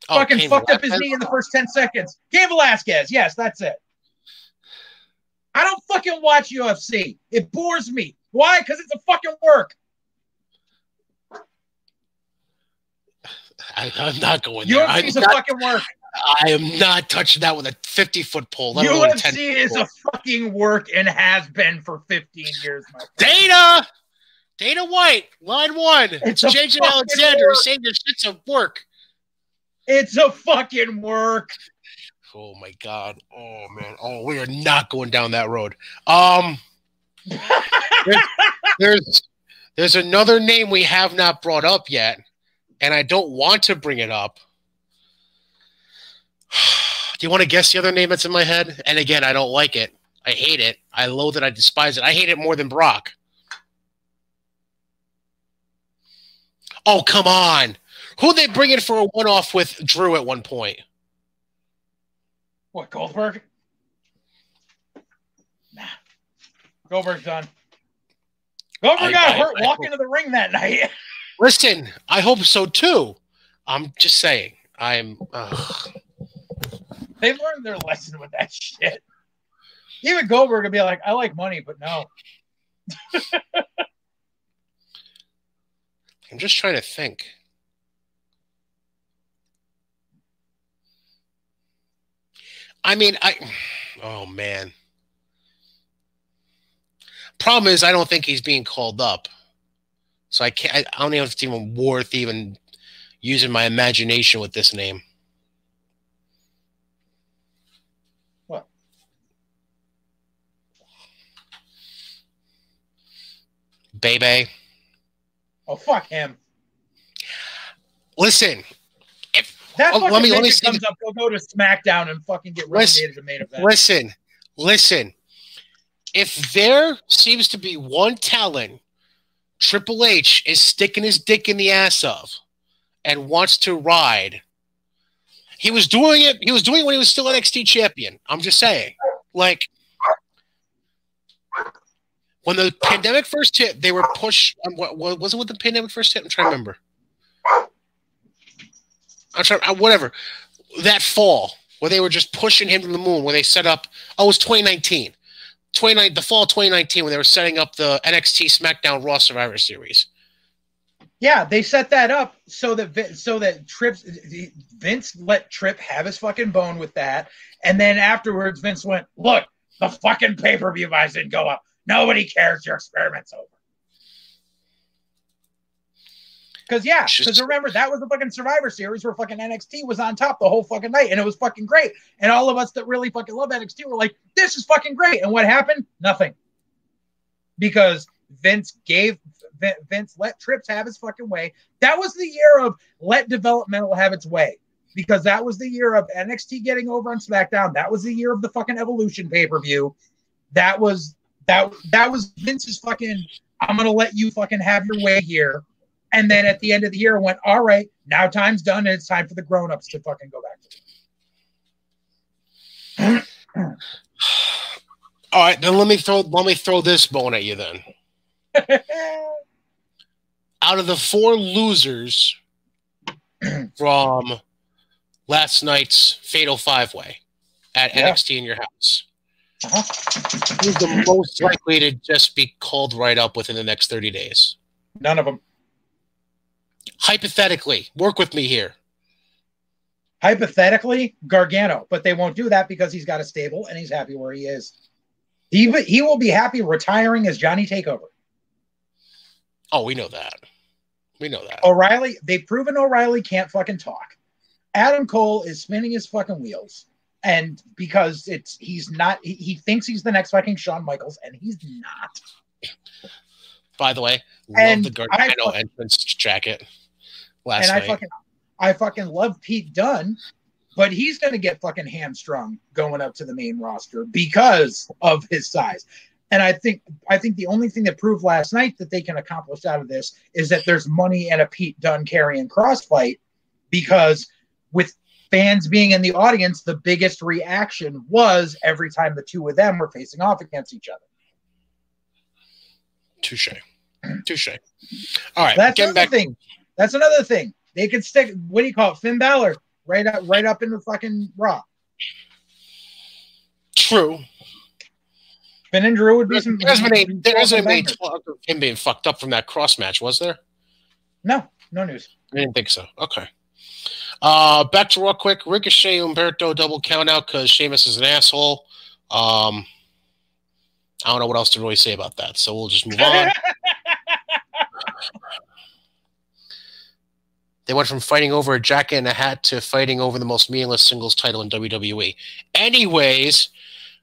Oh, fucking Cain fucked up his knee in the first 10 seconds. Cain Velasquez. Yes, that's it. I don't fucking watch UFC. It bores me. Why? Because it's a fucking work. I, I'm not going there. I'm UFC's a not, fucking work. I am not touching that with a 50 foot pole. Let alone 10 UFC is a fucking work and has been for 15 years. My friend. Dana! White, line one. It's JJ Alexander work. saying your shit's a work. It's a fucking work. Oh my god. Oh man. Oh, we are not going down that road. Um there's there's another name we have not brought up yet, and I don't want to bring it up. Do you want to guess the other name that's in my head? And again, I don't like it. I hate it. I loathe it. I despise it. I hate it more than Brock. Oh, come on. Who they bring in for a one off with Drew at one point? What, Goldberg? Nah. Goldberg's done. Goldberg I- got I- hurt I walking to the ring that night. Listen, I hope so too. I'm just saying. I'm. ugh. They learned their lesson with that shit. Even Goldberg would be like, I like money, but no. I'm just trying to think. I mean, I. Oh man. Problem is, I don't think he's being called up, so I can't. I, I don't know if it's even worth even using my imagination with this name. What? Bebe. Oh, fuck him. Listen, That Oh, fucking let me- let me see comes up, he'll go to SmackDown and fucking get relegated to main event. Listen, listen. If there seems to be one talent Triple H is sticking his dick in the ass of and wants to ride, he was doing it. He was doing it when he was still NXT champion. I'm just saying. Like, when the pandemic first hit, they were pushed. Um, what, what was it when the pandemic first hit? I'm trying to remember. I'm trying. uh, Whatever. That fall where they were just pushing him to the moon, where they set up. Oh, it was 2019. 29, the fall of 2019 when they were setting up the NXT SmackDown Raw Survivor Series. Yeah, they set that up so that so that Trips Vince let Trip have his fucking bone with that, and then afterwards Vince went, "Look, the fucking pay per view buys didn't go up. Nobody cares. Your experiment's over." Because yeah, because remember that was the fucking Survivor Series where fucking NXT was on top the whole fucking night, and it was fucking great. And all of us that really fucking love NXT were like, "This is fucking great." And what happened? Nothing. Because Vince gave Vince let Trips have his fucking way. That was the year of let developmental have its way. Because that was the year of NXT getting over on SmackDown. That was the year of the fucking Evolution pay per view. That was that that was Vince's fucking. I'm gonna let you fucking have your way here, and then at the end of the year went, all right, now time's done and it's time for the grown-ups to fucking go back. all right, then let me throw let me throw this bone at you then. Out of the four losers from last night's Fatal Five Way at yeah. NXT in your house, uh-huh. who's the most likely to just be called right up within the next 30 days? None of them. Hypothetically, work with me here. Hypothetically, Gargano, but they won't do that because he's got a stable and he's happy where he is. He he will be happy retiring as Johnny Takeover. Oh, we know that. We know that. O'Reilly, they've proven O'Reilly can't fucking talk. Adam Cole is spinning his fucking wheels. And because it's he's not he, he thinks he's the next fucking Shawn Michaels, and he's not. By the way, love the Gargano entrance jacket last and night. I fucking I fucking love Pete Dunne, but he's gonna get fucking hamstrung going up to the main roster because of his size. And I think I think the only thing that proved last night that they can accomplish out of this is that there's money and a Pete Dunne carrying crossfight because with fans being in the audience, the biggest reaction was every time the two of them were facing off against each other. Touche. Touche. All right. That's another back. thing. That's another thing. They could stick. What do you call it? Finn Balor right up, right up in the fucking Raw. True. Finn and Drew would be some. There hasn't been there hasn't been talk of him being fucked up from that cross match, was there? No, no news. I didn't think so. Okay. Uh, back to real quick. Ricochet Humberto double count out because Sheamus is an asshole. Um, I don't know what else to really say about that, so we'll just move on. they went from fighting over a jacket and a hat to fighting over the most meaningless singles title in WWE. Anyways,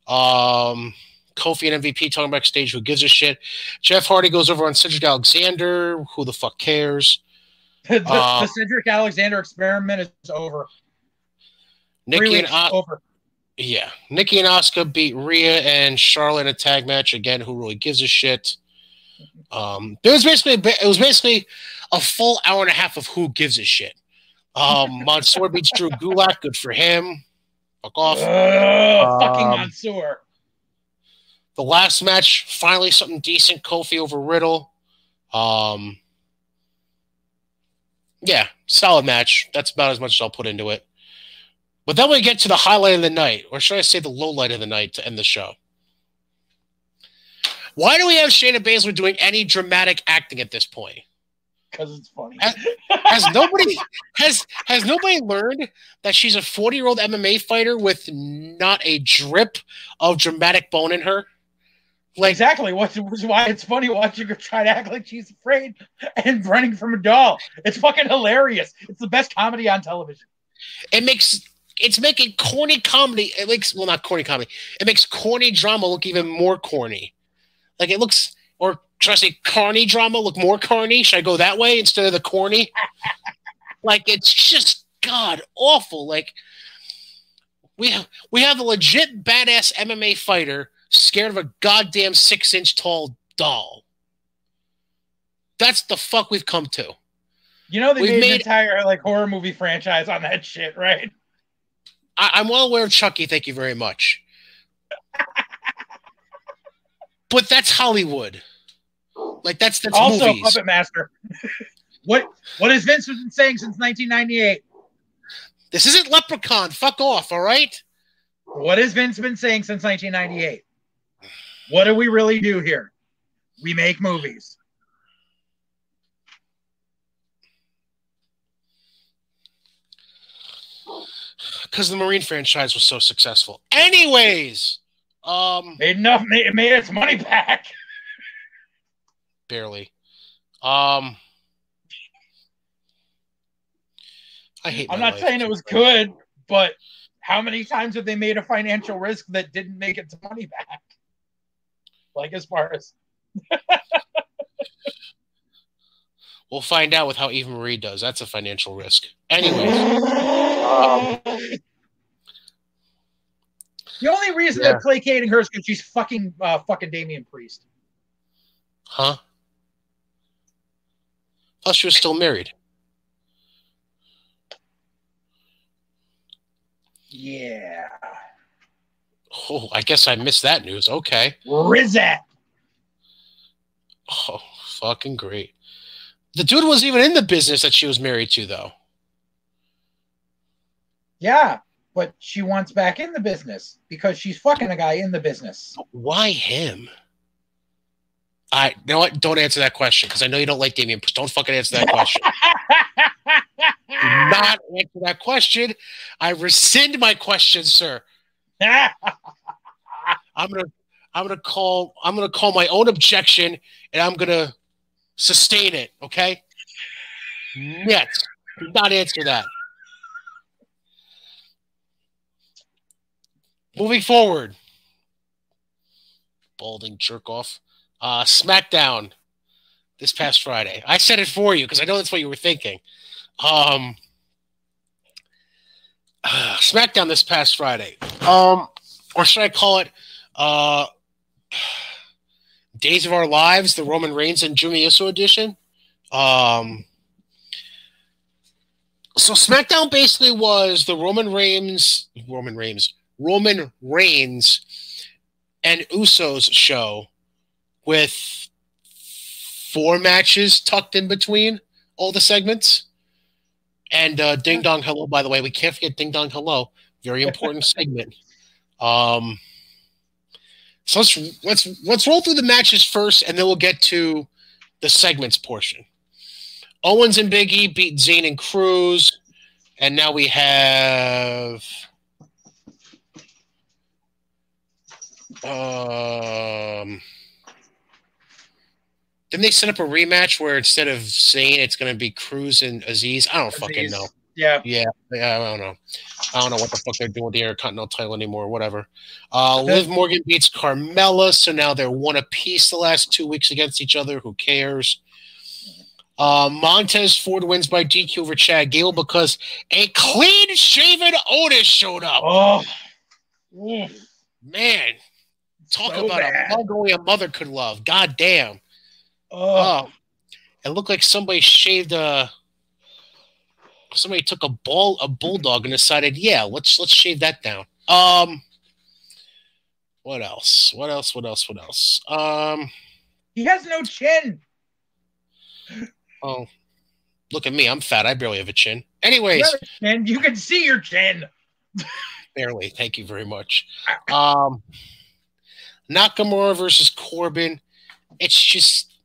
um, Kofi and MVP talking backstage. Who gives a shit? Jeff Hardy goes over on Cedric Alexander. Who the fuck cares? the, uh, the, Cedric Alexander experiment is over. Nikki and o- over. Yeah, Nikki and Asuka beat Rhea and Charlotte in a tag match again. Who really gives a shit? Um, there was basically it was basically a full hour and a half of who gives a shit. Um, Mansoor beats Drew Gulak. Good for him. Fuck off. Uh, um, fucking Mansoor. The last match, finally something decent. Kofi over Riddle. Um, yeah, solid match. That's about as much as I'll put into it. But then we get to the highlight of the night, or should I say the low light of the night to end the show. Why do we have Shayna Baszler doing any dramatic acting at this point? Because it's funny. Has, has nobody has has nobody learned that she's a 40 year old MMA fighter with not a drip of dramatic bone in her? Like exactly, which is why it's funny watching her try to act like she's afraid and running from a doll. It's fucking hilarious. It's the best comedy on television. It makes it's making corny comedy. It makes well not corny comedy. It makes corny drama look even more corny. Like it looks, or should I say, carny drama look more carny? Should I go that way instead of the corny? like it's just god awful. Like we have we have a legit badass MMA fighter scared of a goddamn six inch tall doll. That's the fuck we've come to. You know they we've made, made an entire like horror movie franchise on that shit, right? I, am well aware of Chucky. Thank you very much. but that's Hollywood. Like that's that's also movies. Puppet Master. what what has Vince been saying since 1998? This isn't Leprechaun. Fuck off. All right. What has Vince been saying since 1998? What do we really do here? We make movies. Because the Marine franchise was so successful. Anyways, um, made enough. Made, made its money back. barely. Um, I hate. I'm not saying it was good, but how many times have they made a financial risk that didn't make its money back? Like as far as we'll find out with how Eva Marie does. That's a financial risk. Anyways, um, the only reason yeah. they're placating her is because she's fucking uh, fucking Damian Priest. Huh? Plus, she was still married. Yeah. Oh, I guess I missed that news. Okay. Rizat. Oh, fucking great. The dude wasn't even in the business that she was married to, though. Yeah, but she wants back in the business because she's fucking a guy in the business. Why him? I you know what? Don't answer that question because I know you don't like Damian. Priest. Don't fucking answer that question. Do not answer that question. I rescind my question, sir. I'm gonna I'm gonna call I'm gonna call my own objection and I'm gonna sustain it. Okay. Yes. Do not answer that. Moving forward. Balding jerk off. Uh, SmackDown this past Friday. I said it for you because I know that's what you were thinking. Um, uh, SmackDown this past Friday. Um, or should I call it uh, Days of Our Lives, the Roman Reigns and Jimmy Uso edition? Um, so SmackDown basically was the Roman Reigns, Roman Reigns, Roman Reigns and Usos show with four matches tucked in between all the segments. And uh, Ding Dong Hello, by the way, we can't forget Ding Dong Hello, very important segment. Um, so let's let's let's roll through the matches first, and then we'll get to the segments portion. Owens and Big E beat Zayn and Cruz, and now we have um didn't they set up a rematch where instead of saying it's going to be Cruz and Aziz? I don't Aziz. fucking know. Yeah. Yeah, yeah, I don't know. I don't know what the fuck they're doing with the Intercontinental title anymore. Whatever. Uh, Liv Morgan beats Carmella, so now they're one apiece the last two weeks against each other. Who cares? Uh, Montez Ford wins by DQ over Chad Gable because a clean shaven Otis showed up. Oh. Man, talk So about bad. a mug only a mother could love. God damn. Oh. Oh, it looked like somebody shaved a. Somebody took a ball, a bulldog, and decided, yeah, let's let's shave that down. Um, what else? What else? What else? What else? Um, He has no chin. oh, look at me, I'm fat. I barely have a chin. Anyways, and. You can see your chin. barely. Thank you very much. Um, Nakamura versus Corbin. It's just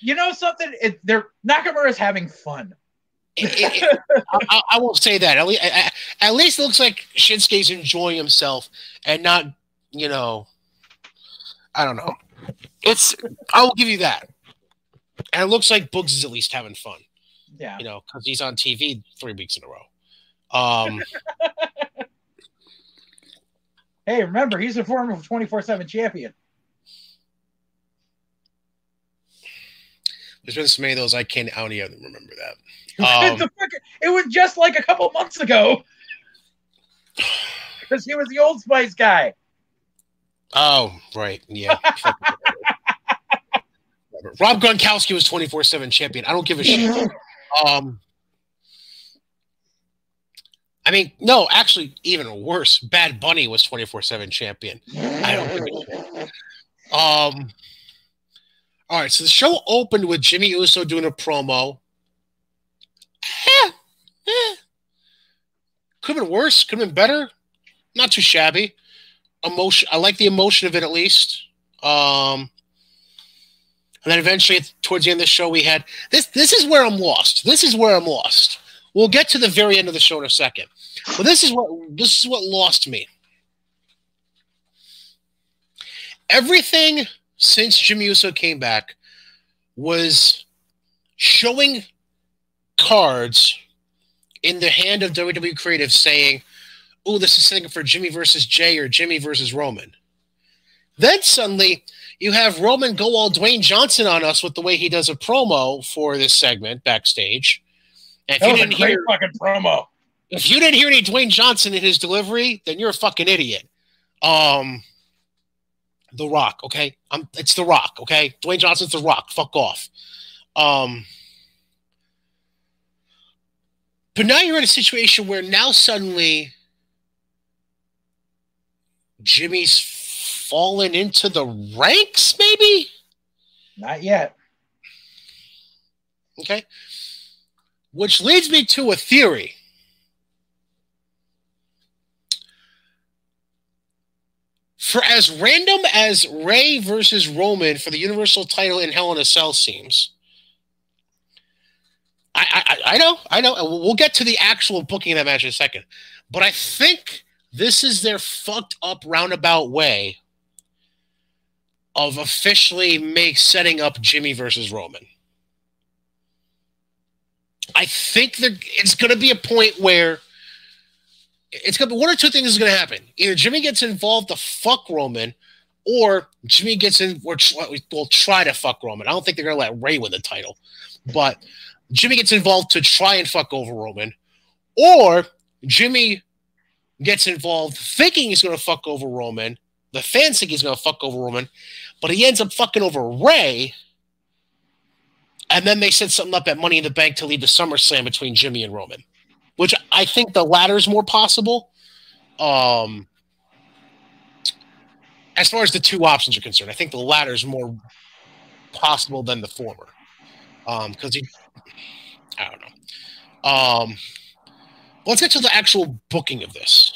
You know something? It, they're Nakamura's having fun. it, it, I, I- won't say that. At least, at least it looks like Shinsuke's enjoying himself and not, you know, I don't know. It's I will give you that. And it looks like Boogs is at least having fun, Yeah. you know, because he's on TV three weeks in a row. Um, Hey, remember he's a former twenty four seven champion. There's been so many of those I can't. I don't even remember that. Um, it was just like a couple months ago. Because he was the Old Spice guy. Oh, right. Yeah. Rob Gronkowski was 24 7 champion. I don't give a shit. Um, I mean, no, actually, even worse. Bad Bunny was 24 7 champion. I don't give a shit. Um, all right, so the show opened with Jimmy Uso doing a promo. Eh, eh. Could have been worse. Could have been better. Not too shabby. Emotion. I like the emotion of it at least. Um, and then eventually, towards the end of the show, we had this. This is where I'm lost. This is where I'm lost. We'll get to the very end of the show in a second. But this is what this is what lost me. Everything since Jimmy Uso came back was showing cards in the hand of WWE Creative saying, "Oh, this is something for Jimmy versus Jay or Jimmy versus Roman." Then suddenly you have Roman go all Dwayne Johnson on us with the way he does a promo for this segment backstage. And if That you didn't hear fucking promo. if you didn't hear any Dwayne Johnson in his delivery, then you're a fucking idiot. Um, The Rock, okay? I'm, it's The Rock, okay? Dwayne Johnson's The Rock. Fuck off. Um, but now you're in a situation where now suddenly Jimmy's fallen into the ranks, maybe? Not yet. Okay. Which leads me to a theory. For as random as Rey versus Roman for the Universal title in Hell in a Cell seems, I, I, I know, I know. We'll get to the actual booking of that match in a second. But I think this is their fucked up roundabout way of officially make setting up Jimmy versus Roman. I think that it's going to be a point where it's to be one or two things is to happen. Either Jimmy gets involved to fuck Roman, or Jimmy gets in or will try to fuck Roman. I don't think they're to let Rey win the title, but Jimmy gets involved to try and fuck over Roman, or Jimmy gets involved thinking he's to fuck over Roman. The fans think he's to fuck over Roman, but he ends up fucking over Rey. And then they set something up at Money in the Bank to lead the SummerSlam between Jimmy and Roman, which I think the latter is more possible. Um, as far as the two options are concerned, I think the latter is more possible than the former. Um, because he, I don't know. Um, let's get to the actual booking of this.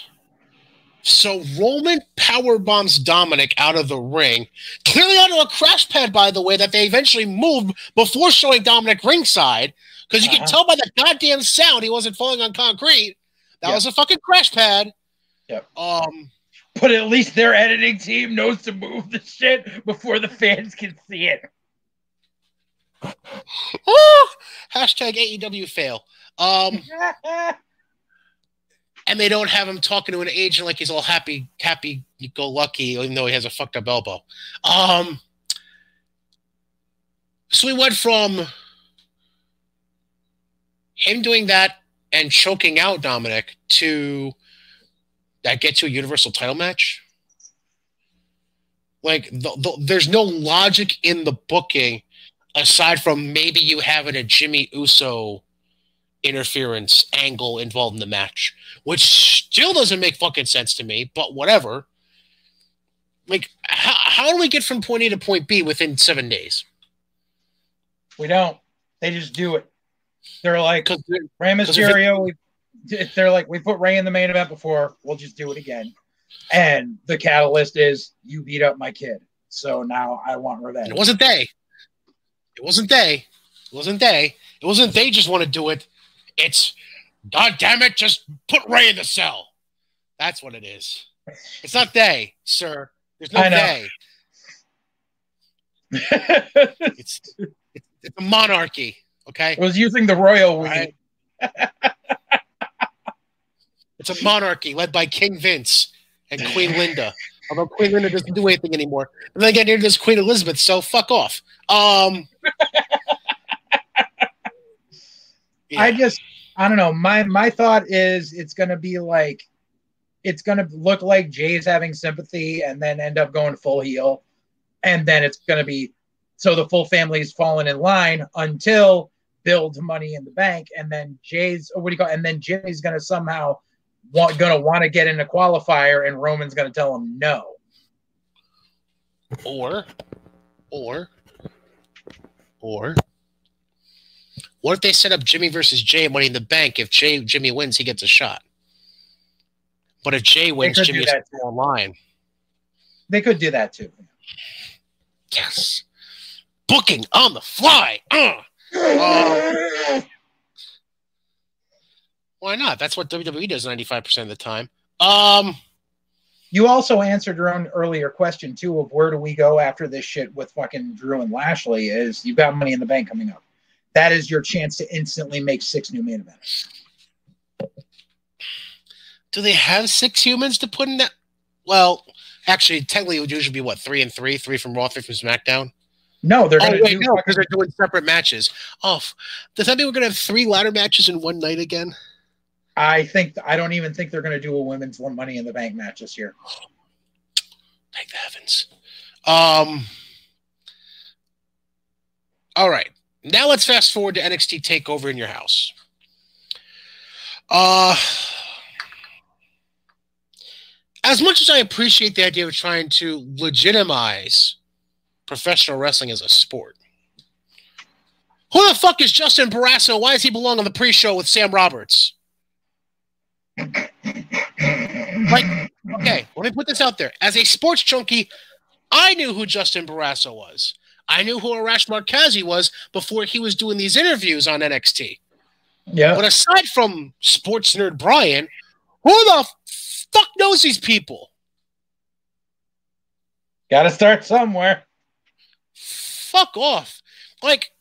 So Roman power bombs Dominic out of the ring, clearly onto a crash pad, by the way, that they eventually moved before showing Dominic ringside, because you uh-huh. can tell by the goddamn sound he wasn't falling on concrete. That yep. was a fucking crash pad. Yep. Um, but at least their editing team knows to move the shit before the fans can see it. oh, hashtag AEW fail. Um, and they don't have him talking to an agent like he's all happy, happy go lucky, even though he has a fucked up elbow. Um, so we went from him doing that and choking out Dominic to that get to a universal title match. Like, the, the, there's no logic in the booking aside from maybe you having a Jimmy Uso interference angle involved in the match, which still doesn't make fucking sense to me, but whatever. Like, how, how do we get from point A to point B within seven days? We don't. They just do it. They're like, Rey Mysterio, it, we, they're like, we put Rey in the main event before, we'll just do it again. And the catalyst is, you beat up my kid. So now I want revenge. It wasn't they. It wasn't they. It wasn't they. It wasn't they just want to do it. It's God damn it, just put Rey in the cell. That's what it is. It's not they, sir. There's no they. it's, it's, it's a monarchy. Okay. I was using the royal we. Right? it's a monarchy led by King Vince and Queen Linda. Although Queen Linda doesn't do anything anymore. And then again, here there's Queen Elizabeth, so fuck off. Um yeah. I just I don't know. My my thought is it's gonna be like it's gonna look like Jay's having sympathy and then end up going full heel. And then it's gonna be so the full family's fallen in line until build money in the bank, and then Jay's what do you call it? and then Jimmy's gonna somehow want gonna want to get in a qualifier and Roman's gonna tell him no. Or or or what if they set up Jimmy versus Jay Money in the Bank? If Jay Jimmy wins, he gets a shot. But if Jay wins, Jimmy has more line. They could do that too. Yes. Booking on the fly. Uh. Why not? That's what WWE does 95% of the time. Um you also answered your own earlier question too of where do we go after this shit with fucking Drew and Lashley is you've got money in the bank coming up that is your chance to instantly make six new main events. Do they have six humans to put in that? Well, actually, technically, it would usually be what three and three, three from Raw, three from SmackDown. No, they're oh, going to do no, because they're doing separate matches. Oh, does that mean we're going to have three ladder matches in one night again? I think I don't even think they're going to do a women's one Money in the Bank match this year. Thank the heavens. Um. All right. Now let's fast forward to NXT Takeover in your house. Uh. As much as I appreciate the idea of trying to legitimize professional wrestling as a sport, who the fuck is Justin Barrasso? Why does he belong on the pre-show with Sam Roberts? Like, okay, let me put this out there. As a sports junkie, I knew who Justin Barrasso was. I knew who Arash Markazi was before he was doing these interviews on NXT. Yeah. But aside from sports nerd Brian, who the fuck knows these people? Got to start somewhere. Fuck off. Like,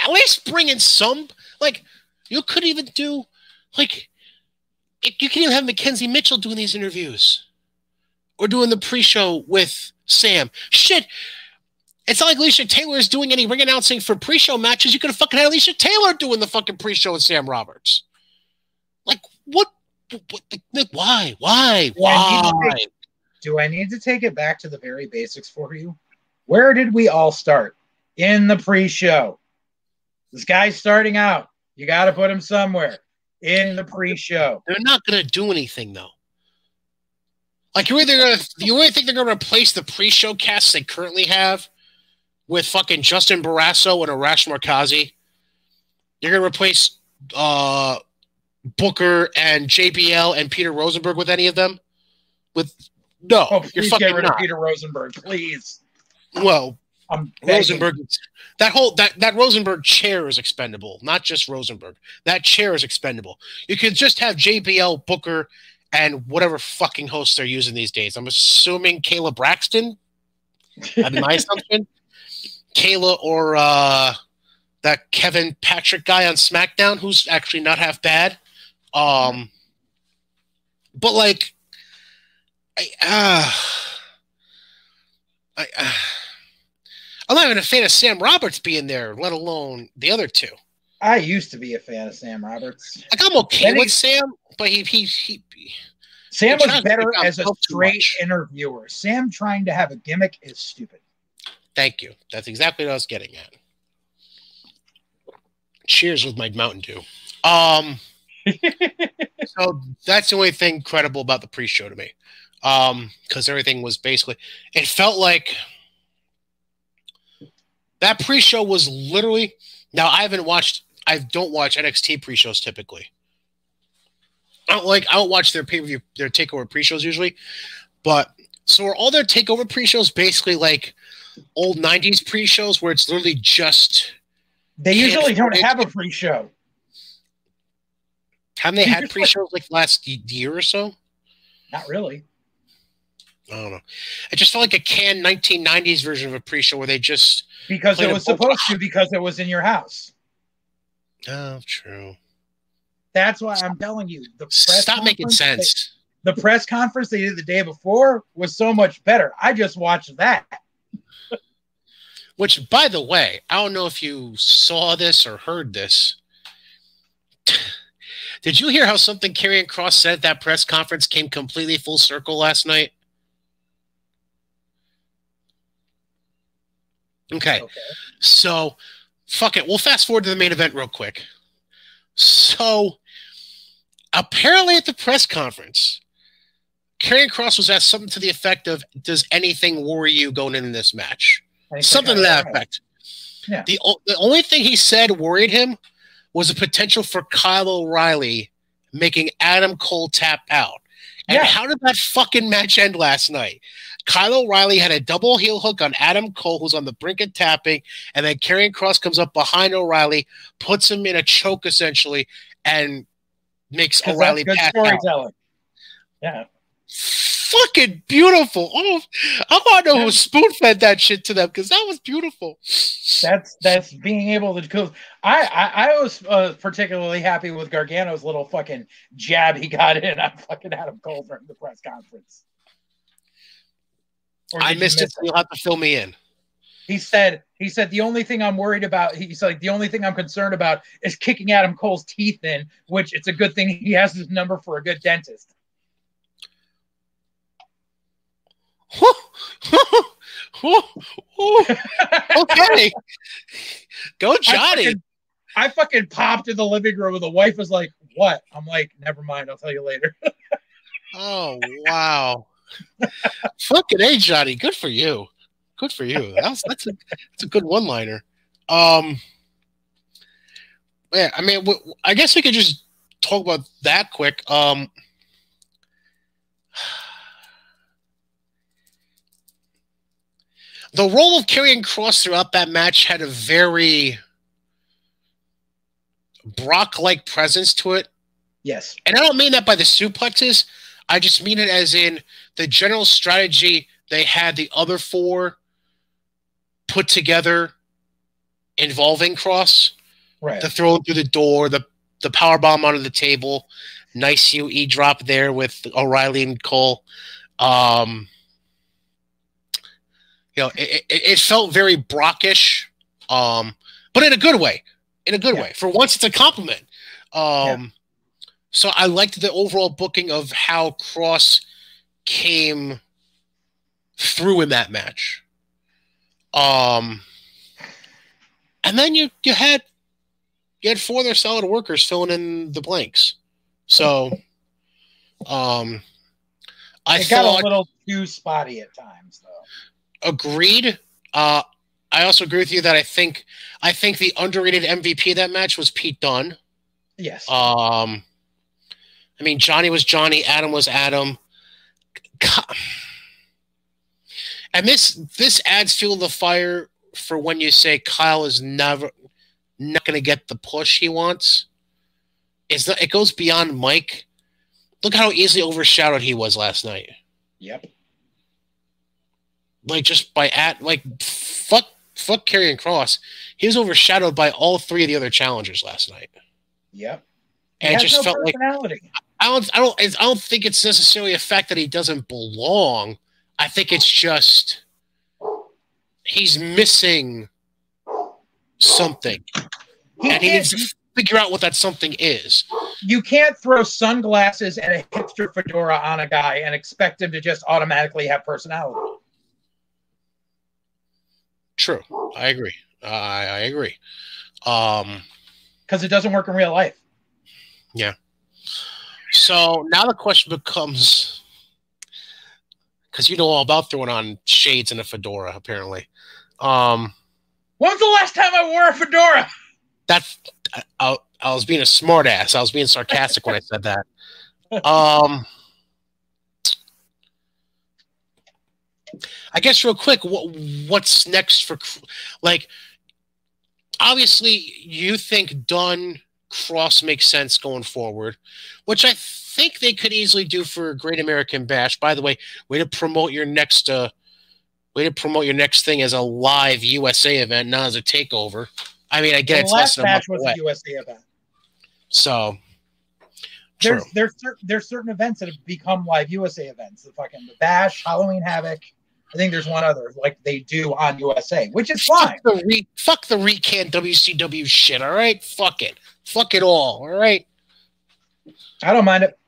at least bring in some. Like, you could even do, like, you can even have Mackenzie Mitchell doing these interviews or doing the pre-show with Sam. Shit, it's not like Alicia Taylor is doing any ring announcing for pre-show matches. You could have fucking had Alicia Taylor doing the fucking pre-show with Sam Roberts. Like what? what like, why? Why? Why? Do I need to take it back to the very basics for you? Where did we all start? In the pre-show. This guy's starting out. You got to put him somewhere in the pre-show. They're not going to do anything though. Like you're either gonna, you really think they're going to replace the pre-show casts they currently have with fucking Justin Barrasso and Arash Markazi? You're going to replace uh, Booker and JBL and Peter Rosenberg with any of them? With no, Oh, you're fucking get rid not. of Peter Rosenberg, please. Well, I'm. Rosenberg, that whole that that Rosenberg chair is expendable, not just Rosenberg. That chair is expendable. You could just have JBL Booker and whatever fucking hosts they're using these days. I'm assuming Kayla Braxton. That'd be my assumption. Kayla or uh, that Kevin Patrick guy on SmackDown, who's actually not half bad. Um, but like, I, uh, I, uh, I'm not even a fan of Sam Roberts being there, let alone the other two. I used to be a fan of Sam Roberts. Like I'm okay Then he- with Sam, but he he he. Sam was better as a straight interviewer. Sam trying to have a gimmick is stupid. Thank you. That's exactly what I was getting at. Cheers with my Mountain Dew. Um, so that's the only thing credible about the pre-show to me, um, because everything was basically. It felt like that pre-show was literally. Now I haven't watched. I don't watch NXT pre-shows typically. I don't like. I don't watch their pay-per-view, their takeover pre-shows usually, but so are all their takeover pre-shows basically like old '90s pre-shows where it's literally just They usually don't have a pre-show. haven't they had pre-shows like last year or so? Not really. I don't know. It just felt like a canned 1990s version of a pre-show where they just Because it was supposed to because it was in your house. oh true. That's why I'm telling you. The press Stop making conference they- sense. the press conference they did the day before was so much better. I just watched that. Which, by the way, I don't know if you saw this or heard this. Did you hear how something Karrion Kross said at that press conference came completely full circle last night? Okay. Okay. So, fuck it. We'll fast forward to the main event real quick. So, apparently at the press conference, Karrion Kross was asked something to the effect of, "Does anything worry you going into this match?" Something to that effect. Yeah. The o- the only thing he said worried him was the potential for Kyle O'Reilly making Adam Cole tap out. And Yeah. how did that fucking match end last night? Kyle O'Reilly had a double heel hook on Adam Cole, who's on the brink of tapping, and then Karrion Kross comes up behind O'Reilly, puts him in a choke essentially, and makes O'Reilly that's pass good out. Yeah. Fucking beautiful! Oh, I want to know who spoon fed that shit to them because that was beautiful. That's that's being able to go. I I, I was uh, particularly happy with Gargano's little fucking jab he got in on fucking Adam Cole during the press conference. I did you missed it, you'll have to fill me in. He said he said the only thing I'm worried about. He's like the only thing I'm concerned about is kicking Adam Cole's teeth in, which it's a good thing he has his number for a good dentist. okay. Go, I Johnny. fucking, I fucking popped in the living room and the wife was like, What? I'm like, Never mind. I'll tell you later. Oh, wow. Fucking A, Johnny. Good for you. Good for you. That's, that's, a, that's a good one liner. Um, yeah, I mean, w- I guess we could just talk about that quick. Um, the role of Karrion Kross throughout that match had a very Brock-like presence to it, yes. and I don't mean that by the suplexes. I just mean it as in the general strategy they had the other four put together involving Kross Right. the throw through the door, the the power bomb onto the table, nice UE drop there with O'Reilly and Cole. Um, you know, it, it, it felt very Brockish, um, but in a good way. In a good Yeah. way. For once, it's a compliment. Um, Yeah. So I liked the overall booking of how Kross came through in that match. Um, and then you you had you had four other solid workers filling in the blanks. So, um, I it got a little too spotty at times, though. agreed. Uh, I also agree with you that I think I think the underrated MVP that match was Pete Dunne. Yes. Um, I mean, Johnny was Johnny, Adam was Adam. And this this adds fuel to the fire for when you say Kyle is never not going to get the push he wants. It's not, it goes beyond Mike. Look how easily overshadowed he was last night. yep. Like just by at like fuck fuck Karrion Kross. He was overshadowed by all three of the other challengers last night. Yep. And it just no felt like. I don't, I don't, I don't think it's necessarily a fact that he doesn't belong. I think it's just he's missing something, He and he needs to figure out what that something is. you can't throw sunglasses and a hipster fedora on a guy and expect him to just automatically have personality. True, I agree. I, I agree. Um, Because it doesn't work in real life. Yeah. So now the question becomes, because you know all about throwing on shades and a fedora, apparently. Um, When's the last time I wore a fedora? that's I, I was being a smartass. I was being sarcastic when I said that. Um, I guess real quick, what what's next for like? Obviously, you think Dunne Kross makes sense going forward, which I think they could easily do for Great American Bash. By the way, way to promote your next uh, way to promote your next thing as a live USA event, not as a takeover. I mean, I get the it's less last month match was away. a USA event. So, true. There's there's cer- there's certain events that have become live USA events. The fucking the Bash, Halloween Havoc. I think there's one other like they do on USA, which is fine. Fuck the re- fuck the recant WCW shit. All right, fuck it, fuck it all. All right, I don't mind it.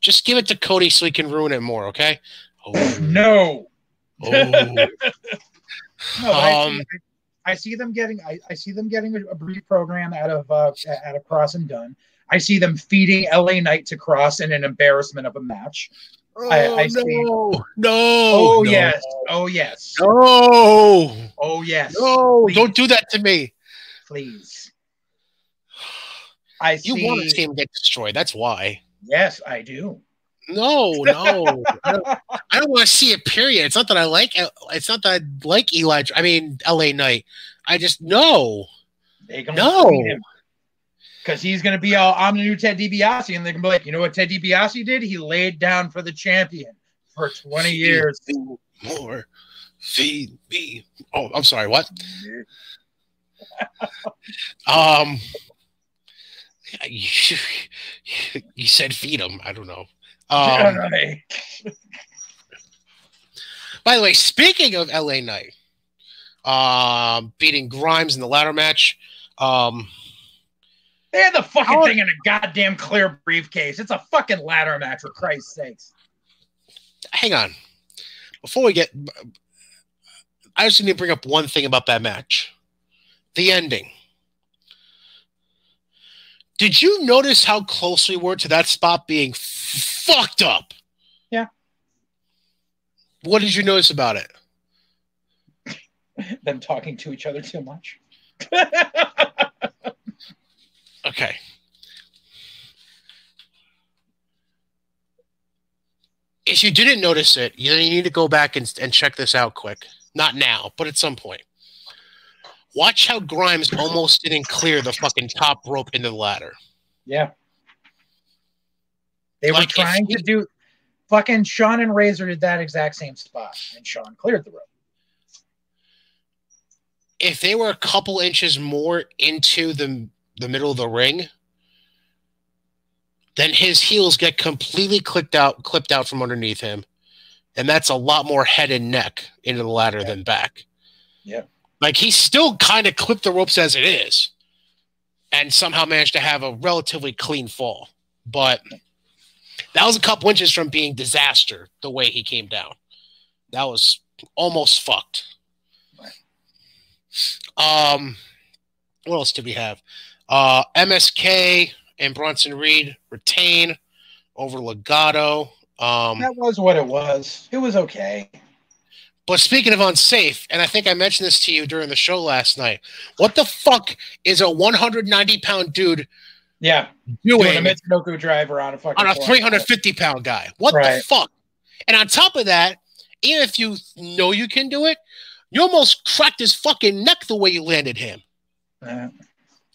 just give it to Cody so he can ruin it more. Okay. Oh, No. oh. No, I, Um, see, I see them getting. I, I see them getting a, a brief program out of uh, out of Kross and Dunne. I see them feeding LA Knight to Kross in an embarrassment of a match. I- I Oh, see. no, no. Oh no. yes, oh yes, No, oh yes. no, Please. don't do that to me. Please. I You see. want to see him get destroyed. That's why. Yes, I do. No, no, I don't, I don't want to see it. Period. It's not that I like. It's not that I like Eli. I mean, L.A. Knight. I just no. They can No. Because he's going to be all, I'm the new Ted DiBiase. And they can be like, you know what Ted DiBiase did? He laid down for the champion for 20 years. Me more. Feed me. Oh, I'm sorry. What? Um, you, you said feed him. I don't know. Um, Right. by the way, speaking of LA Knight, um, beating Grimes in the ladder match. Um, They had the fucking How- thing in a goddamn clear briefcase. It's a fucking ladder match, for Christ's sakes. hang on. before we get, I just need to bring up one thing about that match the ending. Did you notice how close we were to that spot being fucked up? Yeah. What did you notice about it? Them talking to each other too much. okay. If you didn't notice it, you need to go back and, and check this out quick. Not now, but at some point. Watch how Grimes almost didn't clear the fucking top rope into the ladder. Yeah. They like were trying he, to do fucking Shawn and Razor did that exact same spot, and Shawn cleared the rope. If they were a couple inches more into the the middle of the ring, then his heels get completely clipped out, clipped out from underneath him, and that's a lot more head and neck into the ladder yeah. than back. Yeah. Like he still kind of clipped the ropes as it is, and somehow managed to have a relatively clean fall. But that was a couple inches from being disaster the way he came down. That was almost fucked. Um, what else did we have? Uh, MSK and Bronson Reed retain over Legado. Um, that was what it was. It was okay. But speaking of unsafe, and I think I mentioned this to you during the show last night, what the fuck is a 190 pound dude? Yeah, doing, doing a Michinoku driver on a fucking on a 350 pound guy. What right. the fuck? And on top of that, even if you know you can do it, you almost cracked his fucking neck the way you landed him. Uh,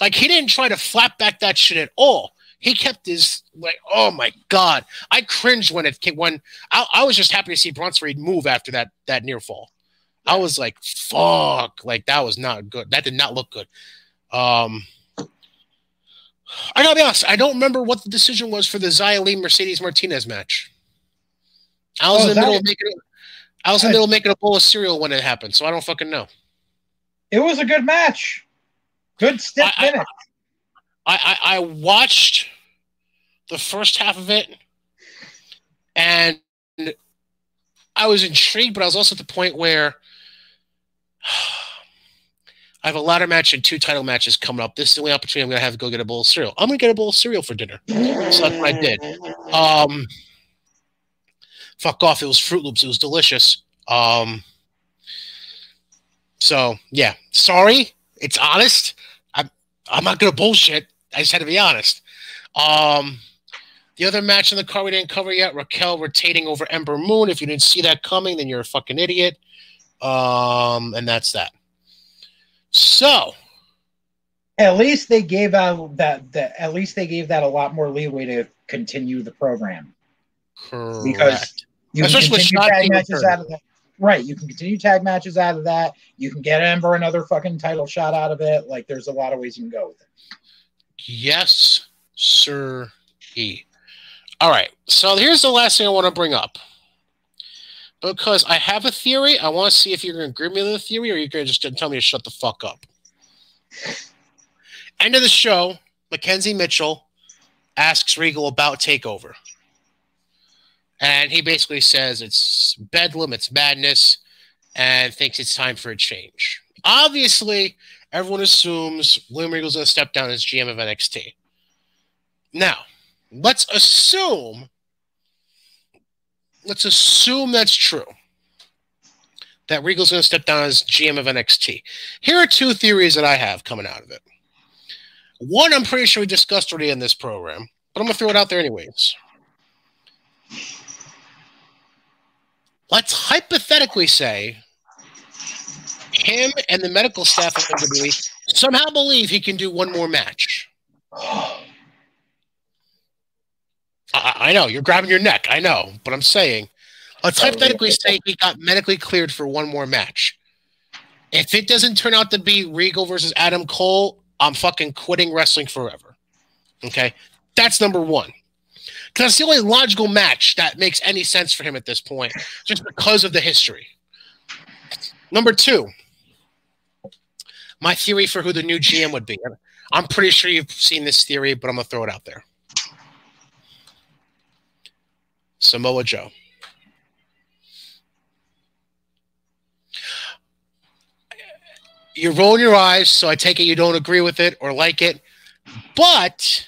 like he didn't try to flap back that shit at all he kept his like oh my god. I cringed when it came when i, I was just happy to see bronson move after that that near fall. I was like fuck like that was not good. That did not look good. Um i gotta be honest i don't remember what the decision was for the Xia mercedes martinez match. I was oh, in the middle of making i was in the middle of making a bowl of cereal when it happened so i don't fucking know. It was a good match. Good stiff I, finish I, I, I watched the first half of it, and I was intrigued, but I was also at the point where I have a ladder match and two title matches coming up. This is the only opportunity I'm going to have to go get a bowl of cereal. I'm going to get a bowl of cereal for dinner. So that's what I did. Um, fuck off. It was Froot Loops. It was delicious. Um, so yeah, sorry. It's honest. I'm I'm not gonna bullshit. I just had to be honest. Um, the other match in the card we didn't cover yet Raquel rotating over Ember Moon. If you didn't see that coming, then you're a fucking idiot. Um, and that's that. So, at least they gave out that, that at least they gave that a lot more leeway to continue the program. Correct. Because you Especially can continue tag matches out of that. Right, you can continue tag matches out of that. You can get Ember another fucking title shot out of it. Like, there's a lot of ways you can go with it. Yes, sir. He. All right. So here's the last thing I want to bring up. Because I have a theory. I want to see if you're going to agree with the theory or you're going to just tell me to shut the fuck up. End of the show. Mackenzie Mitchell asks Regal about TakeOver. And he basically says it's bedlam, it's madness, and thinks it's time for a change. Obviously, everyone assumes William Regal's going to step down as GM of NXT. Now, let's assume, let's assume that's true. That Regal's going to step down as GM of NXT. Here are two theories that I have coming out of it. One, I'm pretty sure we discussed already in this program, but I'm going to throw it out there anyways. Let's hypothetically say him and the medical staff of WWE somehow believe he can do one more match. I, I, know you're grabbing your neck. I know, but I'm saying, let's hypothetically say he got medically cleared for one more match. If it doesn't turn out to be Regal versus Adam Cole, I'm fucking quitting wrestling forever. Okay, that's number one. Because it's the only logical match that makes any sense for him at this point, just because of the history. Number two, my theory for who the new GM would be. I'm pretty sure you've seen this theory, but I'm gonna throw it out there. Samoa Joe. You're rolling your eyes, so I take it you don't agree with it or like it. But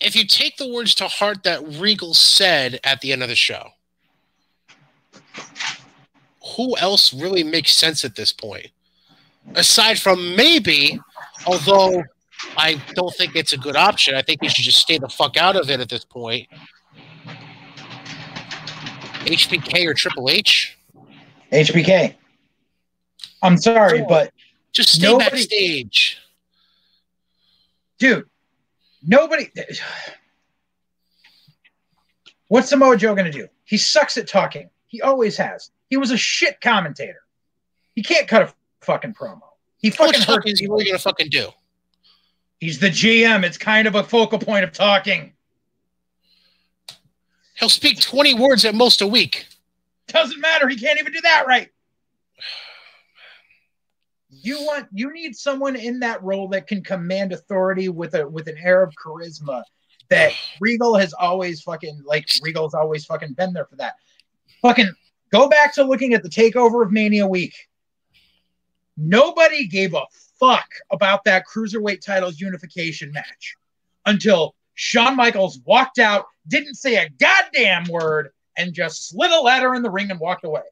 if you take the words to heart that Regal said at the end of the show, who else really makes sense at this point? Aside from maybe, although I don't think it's a good option, I think he should just stay the fuck out of it at this point. HBK or Triple H? HBK. I'm sorry, but just stay nobody, backstage. Dude, nobody. What's Samoa Joe going to do? He sucks at talking. He always has. He was a shit commentator. He can't cut a fucking promo. He fucking hurt. Is he really going to fucking do? He's the GM. It's kind of a focal point of talking. He'll speak 20 words at most a week. Doesn't matter. He can't even do that right. You want you need someone in that role that can command authority with a with an air of charisma that Regal has always fucking like Regal's always fucking been there for that. Fucking go back to looking at the takeover of Mania week. Nobody gave a fuck about that cruiserweight titles unification match until Shawn Michaels walked out, didn't say a goddamn word, and just slid a ladder in the ring and walked away.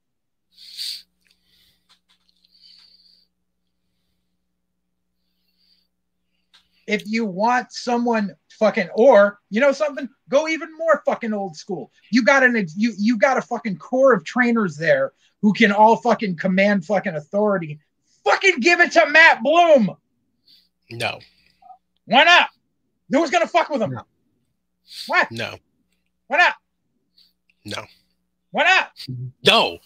If you want someone fucking, or you know something, go even more fucking old school. You got an you you got a fucking core of trainers there who can all fucking command fucking authority. Fucking give it to Matt Bloom. No. Why not? Who's gonna fuck with him? No. What? No. Why not? No. Why not? No.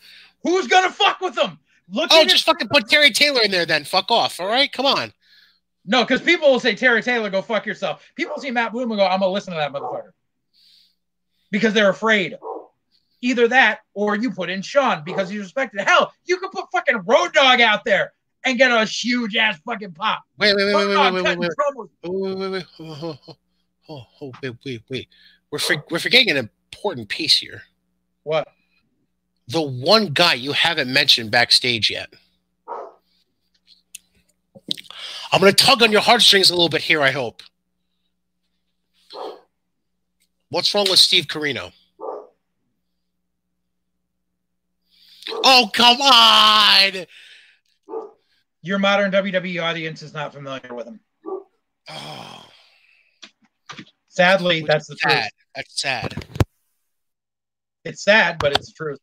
Who's gonna fuck with them? Look. Oh, just fucking put Terry Taylor in there then. Fuck off. All right, come on. No, because people will say Terry Taylor, go fuck yourself. People see Matt Bloom and go, I'm gonna listen to that motherfucker because they're afraid. Either that, or you put in Shawn because he's respected. Hell, you could put fucking Road Dog out there and get a huge ass fucking pop. Wait, wait, wait, wait, wait, wait, wait, wait, wait, wait, wait, oh, oh, oh, wait, wait, wait. We're for, we're forgetting an important piece here. What? The one guy you haven't mentioned backstage yet. I'm going to tug on your heartstrings a little bit here, I hope. What's wrong with Steve Corino? Oh, come on. Your modern WWE audience is not familiar with him. Oh. Sadly, Which that's the sad. truth. That's sad. It's sad, but it's the truth.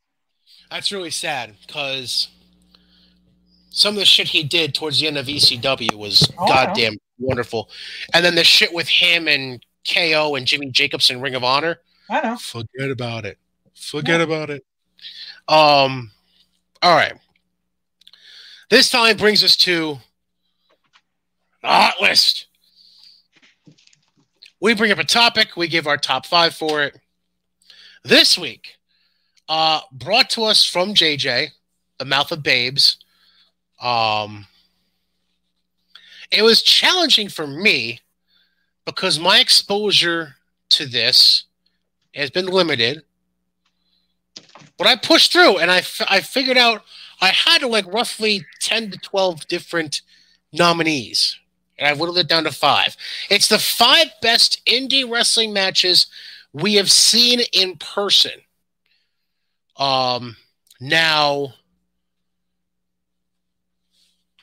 That's really sad because some of the shit he did towards the end of ECW was oh, goddamn wonderful. And then the shit with him and KO and Jimmy Jacobs in Ring of Honor. I know. Forget about it. Forget yeah. about it. Um all right. This time brings us to the hot list. We bring up a topic, we give our top five for it. This week, uh, brought to us from JJ, the mouth of babes. Um, it was challenging for me because my exposure to this has been limited. But I pushed through and I, f- I figured out I had like roughly 10 to 12 different nominees. And I whittled it down to five. It's the five best indie wrestling matches we have seen in person. Um, now,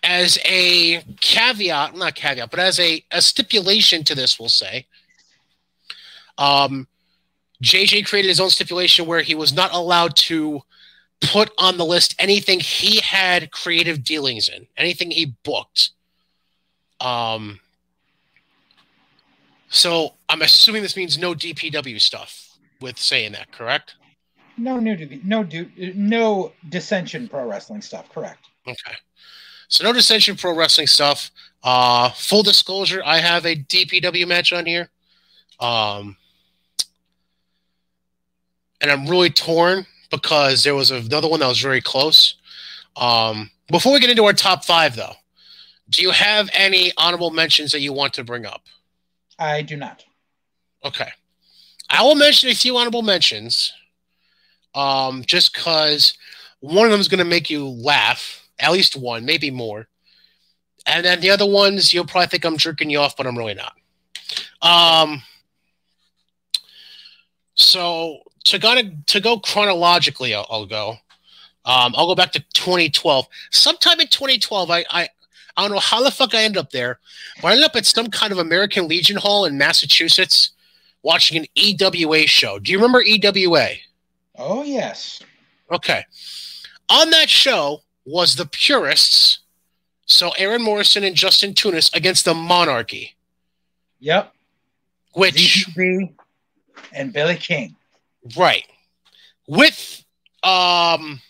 as a caveat, not caveat, but as a, a stipulation to this, we'll say, um, JJ created his own stipulation where he was not allowed to put on the list anything he had creative dealings in, anything he booked. Um, so I'm assuming this means no DPW stuff with saying that, correct? No new no do no dissension pro wrestling stuff, correct. Okay. So no dissension pro wrestling stuff. Uh full disclosure, I have a DPW match on here. Um and I'm really torn because there was another one that was very close. Um before we get into our top five though, do you have any honorable mentions that you want to bring up? I do not. Okay. I will mention a few honorable mentions um, just because one of them is going to make you laugh at least one, maybe more. And then the other ones, you'll probably think I'm jerking you off, but I'm really not. Um, so to go to to go chronologically, I'll, I'll go. Um, I'll go back to 2012. Sometime in 2012, I, I I don't know how the fuck I ended up there, but I ended up at some kind of American Legion Hall in Massachusetts watching an EWA show. Do you remember EWA? Oh yes. Okay. On that show was the Purists, so Aaron Morrison and Justin Tunis against the Monarchy. Yep. Which ZPB and Billy King. Right. With um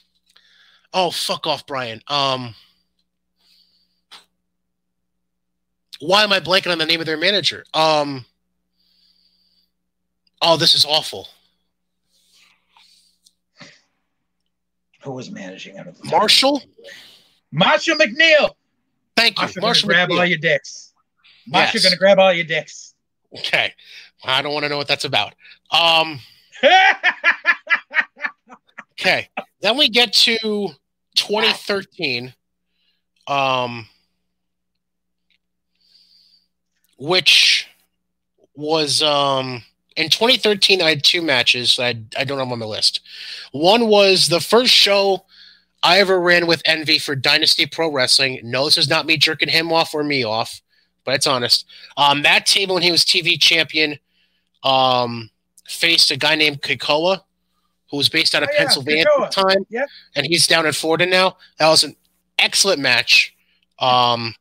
oh fuck off, Brian. Um why am I blanking on the name of their manager? Um Oh, this is awful. Who was managing him? Marshall? Marshall McNeil. Thank you. Marshall, Marshall grab McNeil. all your dicks. Marshall Yes. gonna grab all your dicks. Okay. I don't want to know what that's about. Um Okay. Then we get to 2013, um, which was um, in 2013. I had two matches. I, I don't have on the list. One was the first show I ever ran with Envy for Dynasty Pro Wrestling. No, this is not me jerking him off or me off, but it's honest. Um, Matt Table, when he was TV champion, um, faced a guy named Kikoa, who was based out of Oh, yeah, Pennsylvania at the time, Yep. and he's down in Florida now. That was an excellent match. Um,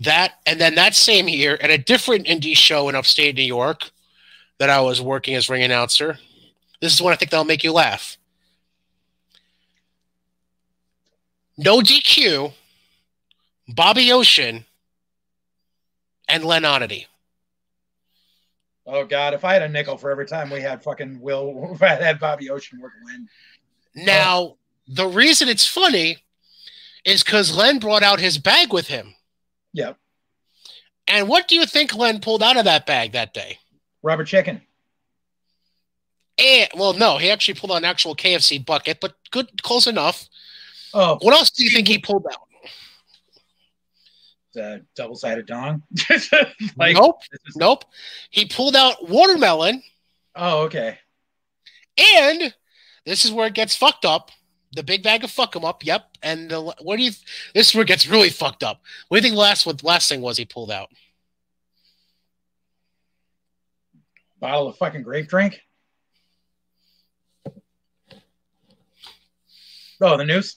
that and then that same year at a different indie show in upstate New York that I was working as ring announcer. This is one I think that'll make you laugh. No DQ, Bobby Ocean, and Len Oddity. Oh God, if I had a nickel for every time we had fucking Will, if I had Bobby Ocean work Lynn. Now, the reason it's funny is because Len brought out his bag with him. Yep. And what do you think Len pulled out of that bag that day? Rubber chicken. And well, no, he actually pulled out an actual KFC bucket, but good, close enough. Oh, What else do you think he pulled out? Uh, double sided dong. like, nope, is- nope. He pulled out watermelon, Oh, okay. and this is where it gets fucked up. The big bag of fuck 'em up. Yep. And the what do you? This is where it gets really fucked up. What do you think? the Last what last thing was he pulled out? Bottle of fucking grape drink. Oh, the news.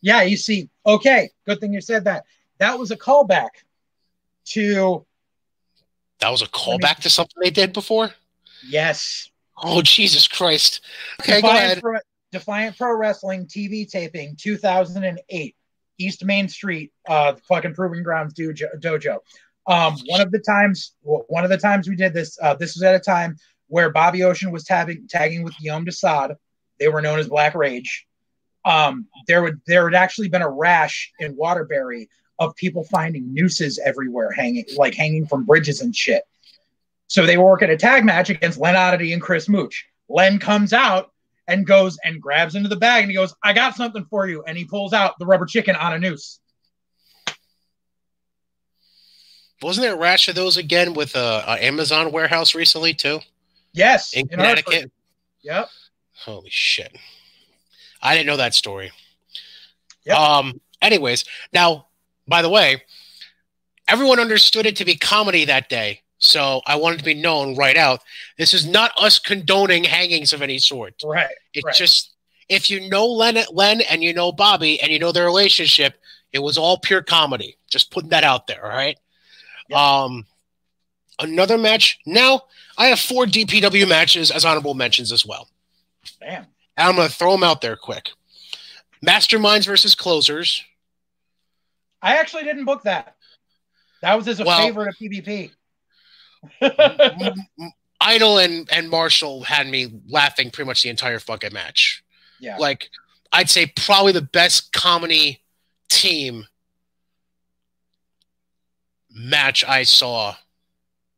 Yeah, you see. Okay, good thing you said that. That was a callback to That was a callback to something they did before. yes, Oh Jesus Christ! Okay, go Defiant ahead. Pro, Defiant Pro Wrestling TV taping 2008, East Main Street, uh, fucking Proving Grounds dojo. dojo. Um, one of the times, one of the times we did this, uh, this was at a time where Bobby Ocean was tagging tagging with Yom Desad. They were known as Black Rage. Um, there would there had actually been a rash in Waterbury of people finding nooses everywhere, hanging like hanging from bridges and shit. So they were working a tag match against Len Oddity and Chris Mooch. Len comes out and goes and grabs into the bag and he goes, I got something for you. And he pulls out the rubber chicken on a noose. Wasn't there a rash of those again with a, a Amazon warehouse recently too Yes. in in Hartford. Connecticut? Yep. Holy shit! I didn't know that story. Yep. Um. Anyways, now, by the way, everyone understood it to be comedy that day, so I wanted to be known right out. This is not us condoning hangings of any sort. Right. It's Right. just if you know Len, Len, and you know Bobby, and you know their relationship, it was all pure comedy. Just putting that out there. All right. Yep. Um. Another match. Now I have four DPW matches as honorable mentions as well. Damn. I'm going to throw them out there quick. Masterminds versus closers. I actually didn't book that. That was as a Well- favorite of PvP. Idol and, and Marshall had me laughing pretty much the entire fucking match. yeah. Like, I'd say probably the best comedy team match I saw.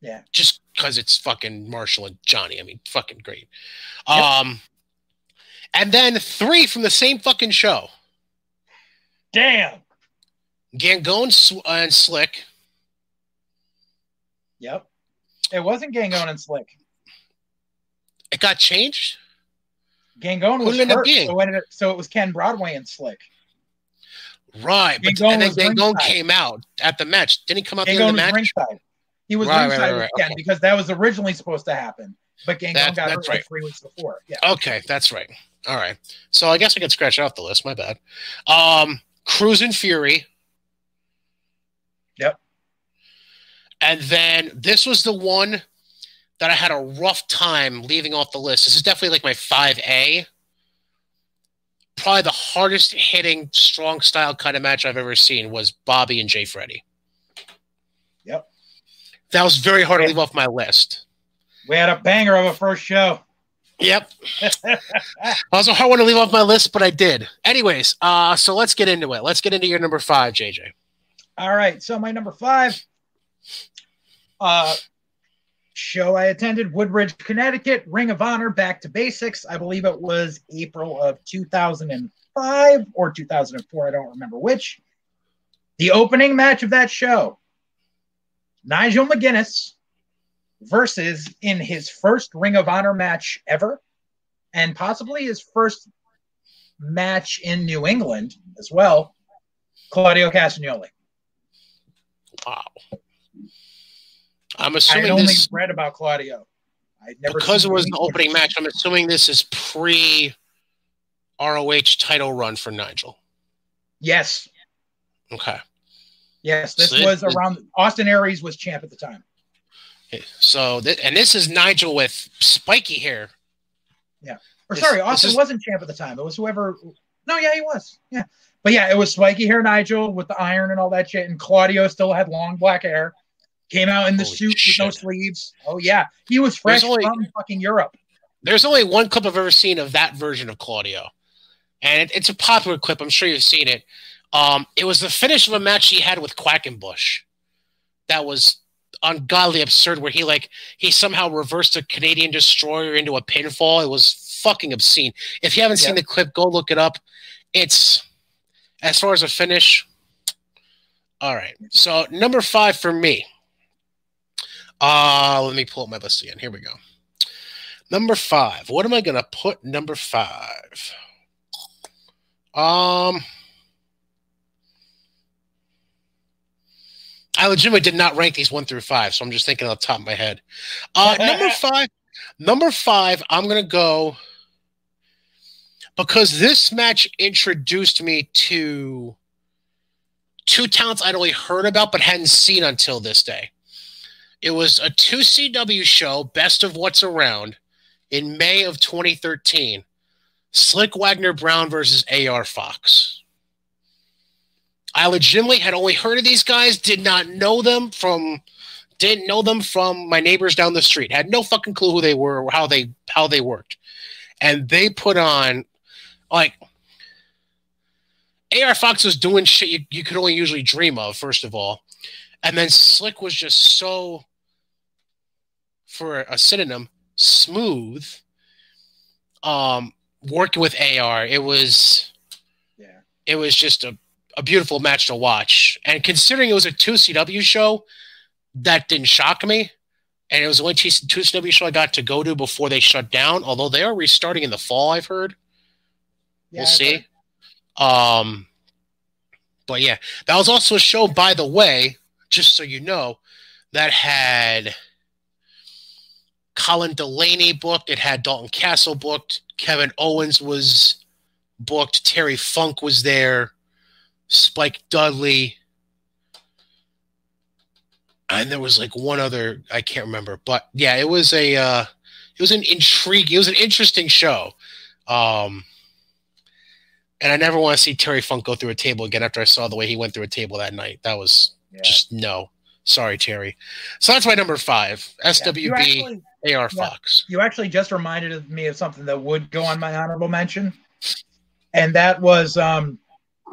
Yeah. Just because it's fucking Marshall and Johnny. I mean, fucking great. Yep. Um, and then three from the same fucking show. Damn. Gangone Sw- uh, and Slick. Yep. It wasn't Gangone and Slick. It got changed. Gangone was did it end up hurt, so, it so it was Ken Broadway and Slick. Right, but Gangone and then Gangone ringside. came out at the match. Didn't he come out the end of the match? ringside. He was Right, right, ringside right, right, Ken okay. because that was originally supposed to happen. But Gangone That- got hurt that's like right. three weeks before. Yeah. Okay, that's right. All right. So I guess I could scratch off the list. My bad. Um, Cruz and Fury. Yep. And then this was the one that I had a rough time leaving off the list. This is definitely like my 5A. Probably the hardest hitting, strong style kind of match I've ever seen was Bobby and Jay Freddy. Yep. That was very hard to leave off my list. We had a banger of a first show. Yep. also hard one to leave off my list, but I did. Anyways, uh, so let's get into it. Let's get into your number five, JJ. All right. So my number five uh show I attended, Woodbridge, Connecticut, Ring of Honor, Back to Basics. I believe it was April of 2005 or 2004. I don't remember which. The opening match of that show, Nigel McGuinness versus in his first Ring of Honor match ever, and possibly his first match in New England as well, Claudio Castagnoli. Wow. I'm assuming I only this read about Claudio. I'd never because it was the opening match. I'm assuming this is pre ROH title run for Nigel. Yes, Okay. yes. This So was is- around Austin Aries was champ at the time. So, th- and this is Nigel with spiky hair. Yeah. Or This- sorry, Austin is- wasn't champ at the time. It was whoever. No, yeah, he was. Yeah, but yeah, it was spiky hair Nigel with the iron and all that shit, and Claudio still had long black hair. Came out in the Holy suit with no sleeves. Oh yeah, he was fresh only- from fucking Europe. There's only one clip I've ever seen of that version of Claudio, and it, it's a popular clip. I'm sure you've seen it. Um, it was the finish of a match he had with Quackenbush. That was ungodly absurd. Where he like he somehow reversed a Canadian destroyer into a pinfall. It was fucking obscene. If you haven't seen Yeah. the clip, go look it up. It's as far as a finish. All right. So number five for me. Uh, let me pull up my list again. Here we go. Number five. What am I gonna put number five? Um I legitimately did not rank these one through five, so I'm just thinking off the top of my head. Uh number five, number five, I'm gonna go because this match introduced me to two talents I'd only heard about but hadn't seen until this day. It was a 2CW show, Best of What's Around, in May of 2013. Slick Wagner Brown versus AR Fox. I legitimately had only heard of these guys, did not know them from didn't know them from my neighbors down the street. Had no fucking clue who they were or how they how they worked. And they put on like AR Fox was doing shit you, you could only usually dream of, first of all. And then Slick was just so for a synonym, smooth. Um, working with AR, it was Yeah. it was just a, a beautiful match to watch. And considering it was a two CW show, that didn't shock me. And it was the only two CW show I got to go to before they shut down. Although they are restarting in the fall, I've heard. Yeah, we'll see. Um, but yeah, that was also a show, by the way, just so you know, that had Colin Delaney booked. It had Dalton Castle booked. Kevin Owens was booked. Terry Funk was there. Spike Dudley. And there was like one other I can't remember, but yeah, it was a uh, it was an intrigue. It was an interesting show. Um, and I never want to see Terry Funk go through a table again after I saw the way he went through a table that night. That was Yeah. just no. Sorry, Terry. So that's my number five. Yeah. SWB actually- AR Yeah. Fox. you actually just reminded me of something that would go on my honorable mention, and that was um,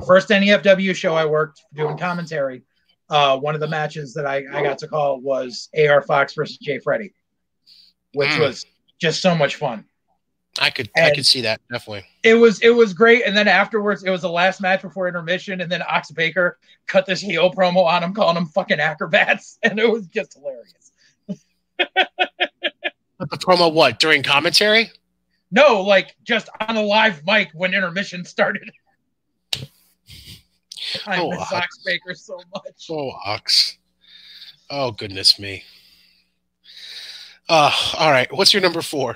first NEFW show I worked doing commentary. Uh, one of the matches that I, I got to call was AR Fox versus Jay Freddy, which Mm. was just so much fun. I could I could see that definitely. it was it was great. And then afterwards, it was the last match before intermission, and then Ox Baker cut this heel promo on him, calling him fucking acrobats, and it was just hilarious. But the promo what during commentary? No, like just on a live mic when intermission started. I Oh, miss Ox. Baker so much. Oh, Ox. Oh goodness me. Uh, all right. What's your number four?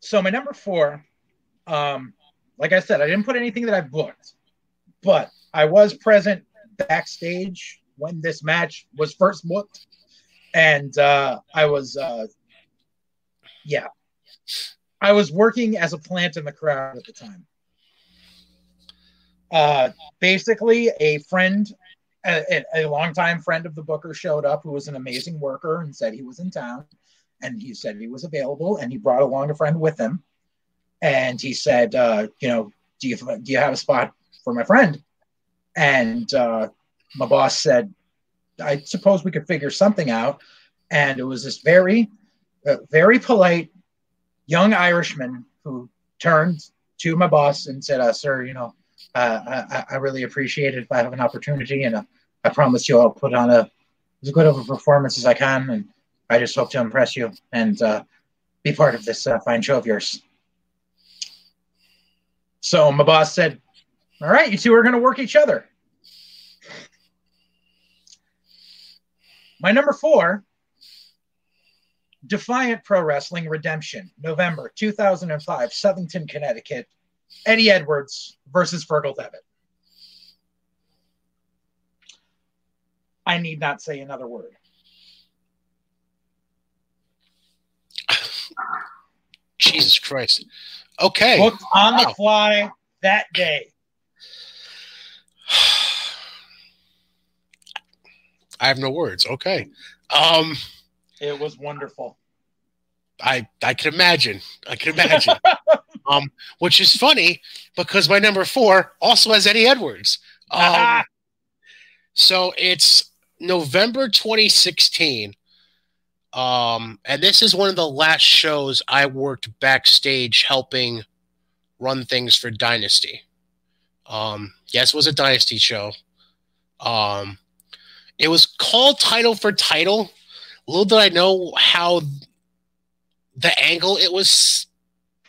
So my number four, um, like I said, I didn't put anything that I booked, but I was present backstage when this match was first booked, and uh, I was, uh, yeah, I was working as a plant in the crowd at the time. Uh, basically, a friend, a, a longtime friend of the Booker showed up, who was an amazing worker, and said he was in town. And he said he was available and he brought along a friend with him. And he said uh, you know do you do you have a spot for my friend? And uh, my boss said i suppose we could figure something out. And it was this very uh, very polite young irishman who turned to my boss and said uh, sir you know uh, I, I really appreciate it if i have an opportunity and uh, i promise you i'll put on a as good of a performance as i can and I just hope to impress you and uh, be part of this uh, fine show of yours. So my boss said, All right, you two are going to work each other. My number four Defiant Pro Wrestling Redemption, November 2005, Southington, Connecticut. Eddie Edwards versus Fergal Devitt. I need not say another word. Jesus Christ. Okay. booked on the fly that day. I have no words. Okay. Um, It was wonderful. I I can imagine. I can imagine. um, which is funny because my number four also has Eddie Edwards. Um, so it's November 2016. Um, and this is one of the last shows I worked backstage helping run things for Dynasty. Um, yes, it was a Dynasty show. Um, it was called Title for Title. Little did I know how the angle it was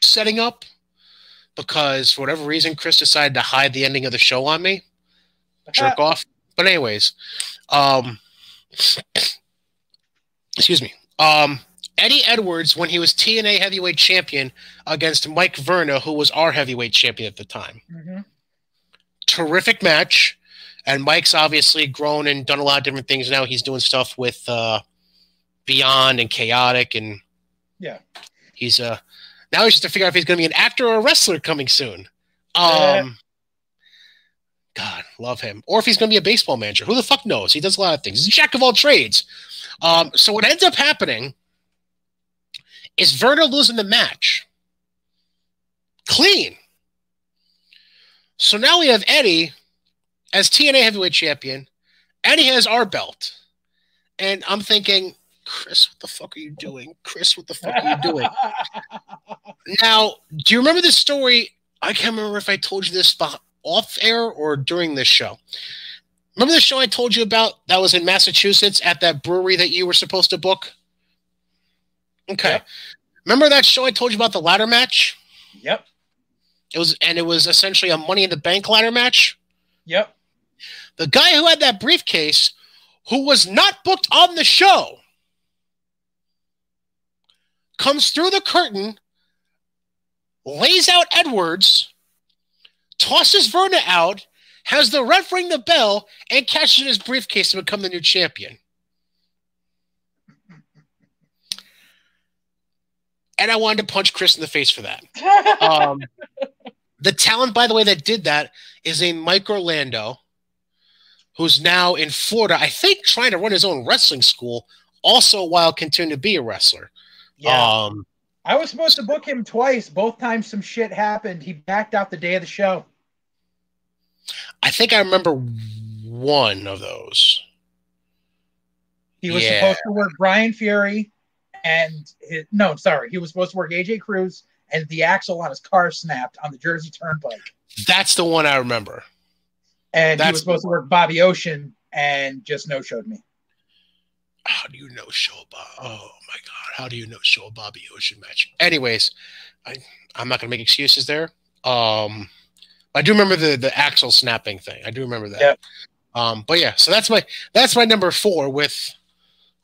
setting up because for whatever reason Chris decided to hide the ending of the show on me. Jerk off. But anyways, um excuse me. Um Eddie Edwards when he was TNA heavyweight champion against Mike Verna who was our heavyweight champion at the time. Mhm. Terrific match. And Mike's obviously grown and done a lot of different things now. He's doing stuff with uh Beyond and Chaotic and Yeah. He's uh now he's just to figure out if he's going to be an actor or a wrestler coming soon. Um. God, love him. Or if he's going to be a baseball manager, who the fuck knows? He does a lot of things. He's a jack of all trades. Um, so what ends up happening is Verna losing the match clean. So now we have Eddie as TNA heavyweight champion, and he has our belt. And I'm thinking, Chris, what the fuck are you doing? Chris, what the fuck are you doing? Now, do you remember this story? I can't remember if I told you this off air or during this show. Remember the show I told you about that was in Massachusetts at that brewery that you were supposed to book? Okay. Yep. Remember that show I told you about the ladder match? Yep. It was and it was essentially a money in the bank ladder match. Yep. The guy who had that briefcase, who was not booked on the show, comes through the curtain, lays out Edwards, tosses Verna out, has the ref ring the bell, and catches in his briefcase to become the new champion. And I wanted to punch Chris in the face for that. Um, the talent, by the way, that did that is a Mike Orlando, who's now in Florida, I think trying to run his own wrestling school, also while continuing to be a wrestler. Yeah. Um, I was supposed to book him twice. Both times some shit happened. He backed out the day of the show. I think I remember one of those. He was Yeah. supposed to work Brian Fury and his, no, sorry, he was supposed to work AJ Cruz and the axle on his car snapped on the Jersey Turnpike. That's the one I remember. And he That's was supposed to work Bobby Ocean and just no showed me. How do you know show Bob? Oh my god, how do you know show Bobby Ocean match? Anyways, I I'm not gonna make excuses there. Um, I do remember the the axle snapping thing. I do remember that. Yeah. Um, but yeah, so that's my that's my number four with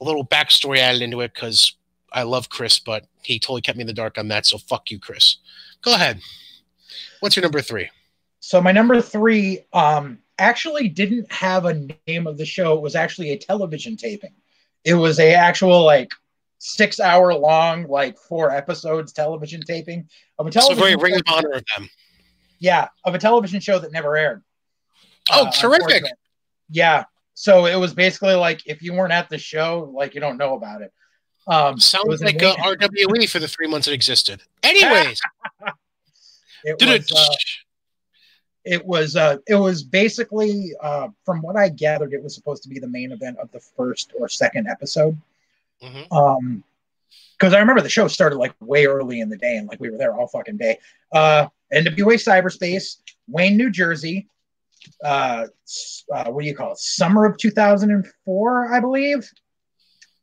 a little backstory added into it because I love Chris, but he totally kept me in the dark on that. So fuck you, Chris. Go ahead. What's your number three? So my number three um, actually didn't have a name of the show. It was actually a television taping. It was a actual like six hour long, like four episodes television taping of a television. So very. Ring of Honor of them. yeah, of a television show that never aired. Oh, Uh, terrific. Yeah. So it was basically like if you weren't at the show, like you don't know about it. Um, it Sounds was like uh, amazing. RWE for the three months it existed. Anyways, it was, uh, it was uh it was basically uh from what i gathered it was supposed to be the main event of the first or second episode. Mhm. um because i remember the show started like way early in the day and like we were there all fucking day. Uh nwa cyberspace wayne new jersey. Uh, uh what do you call it? Summer of 2004 i believe.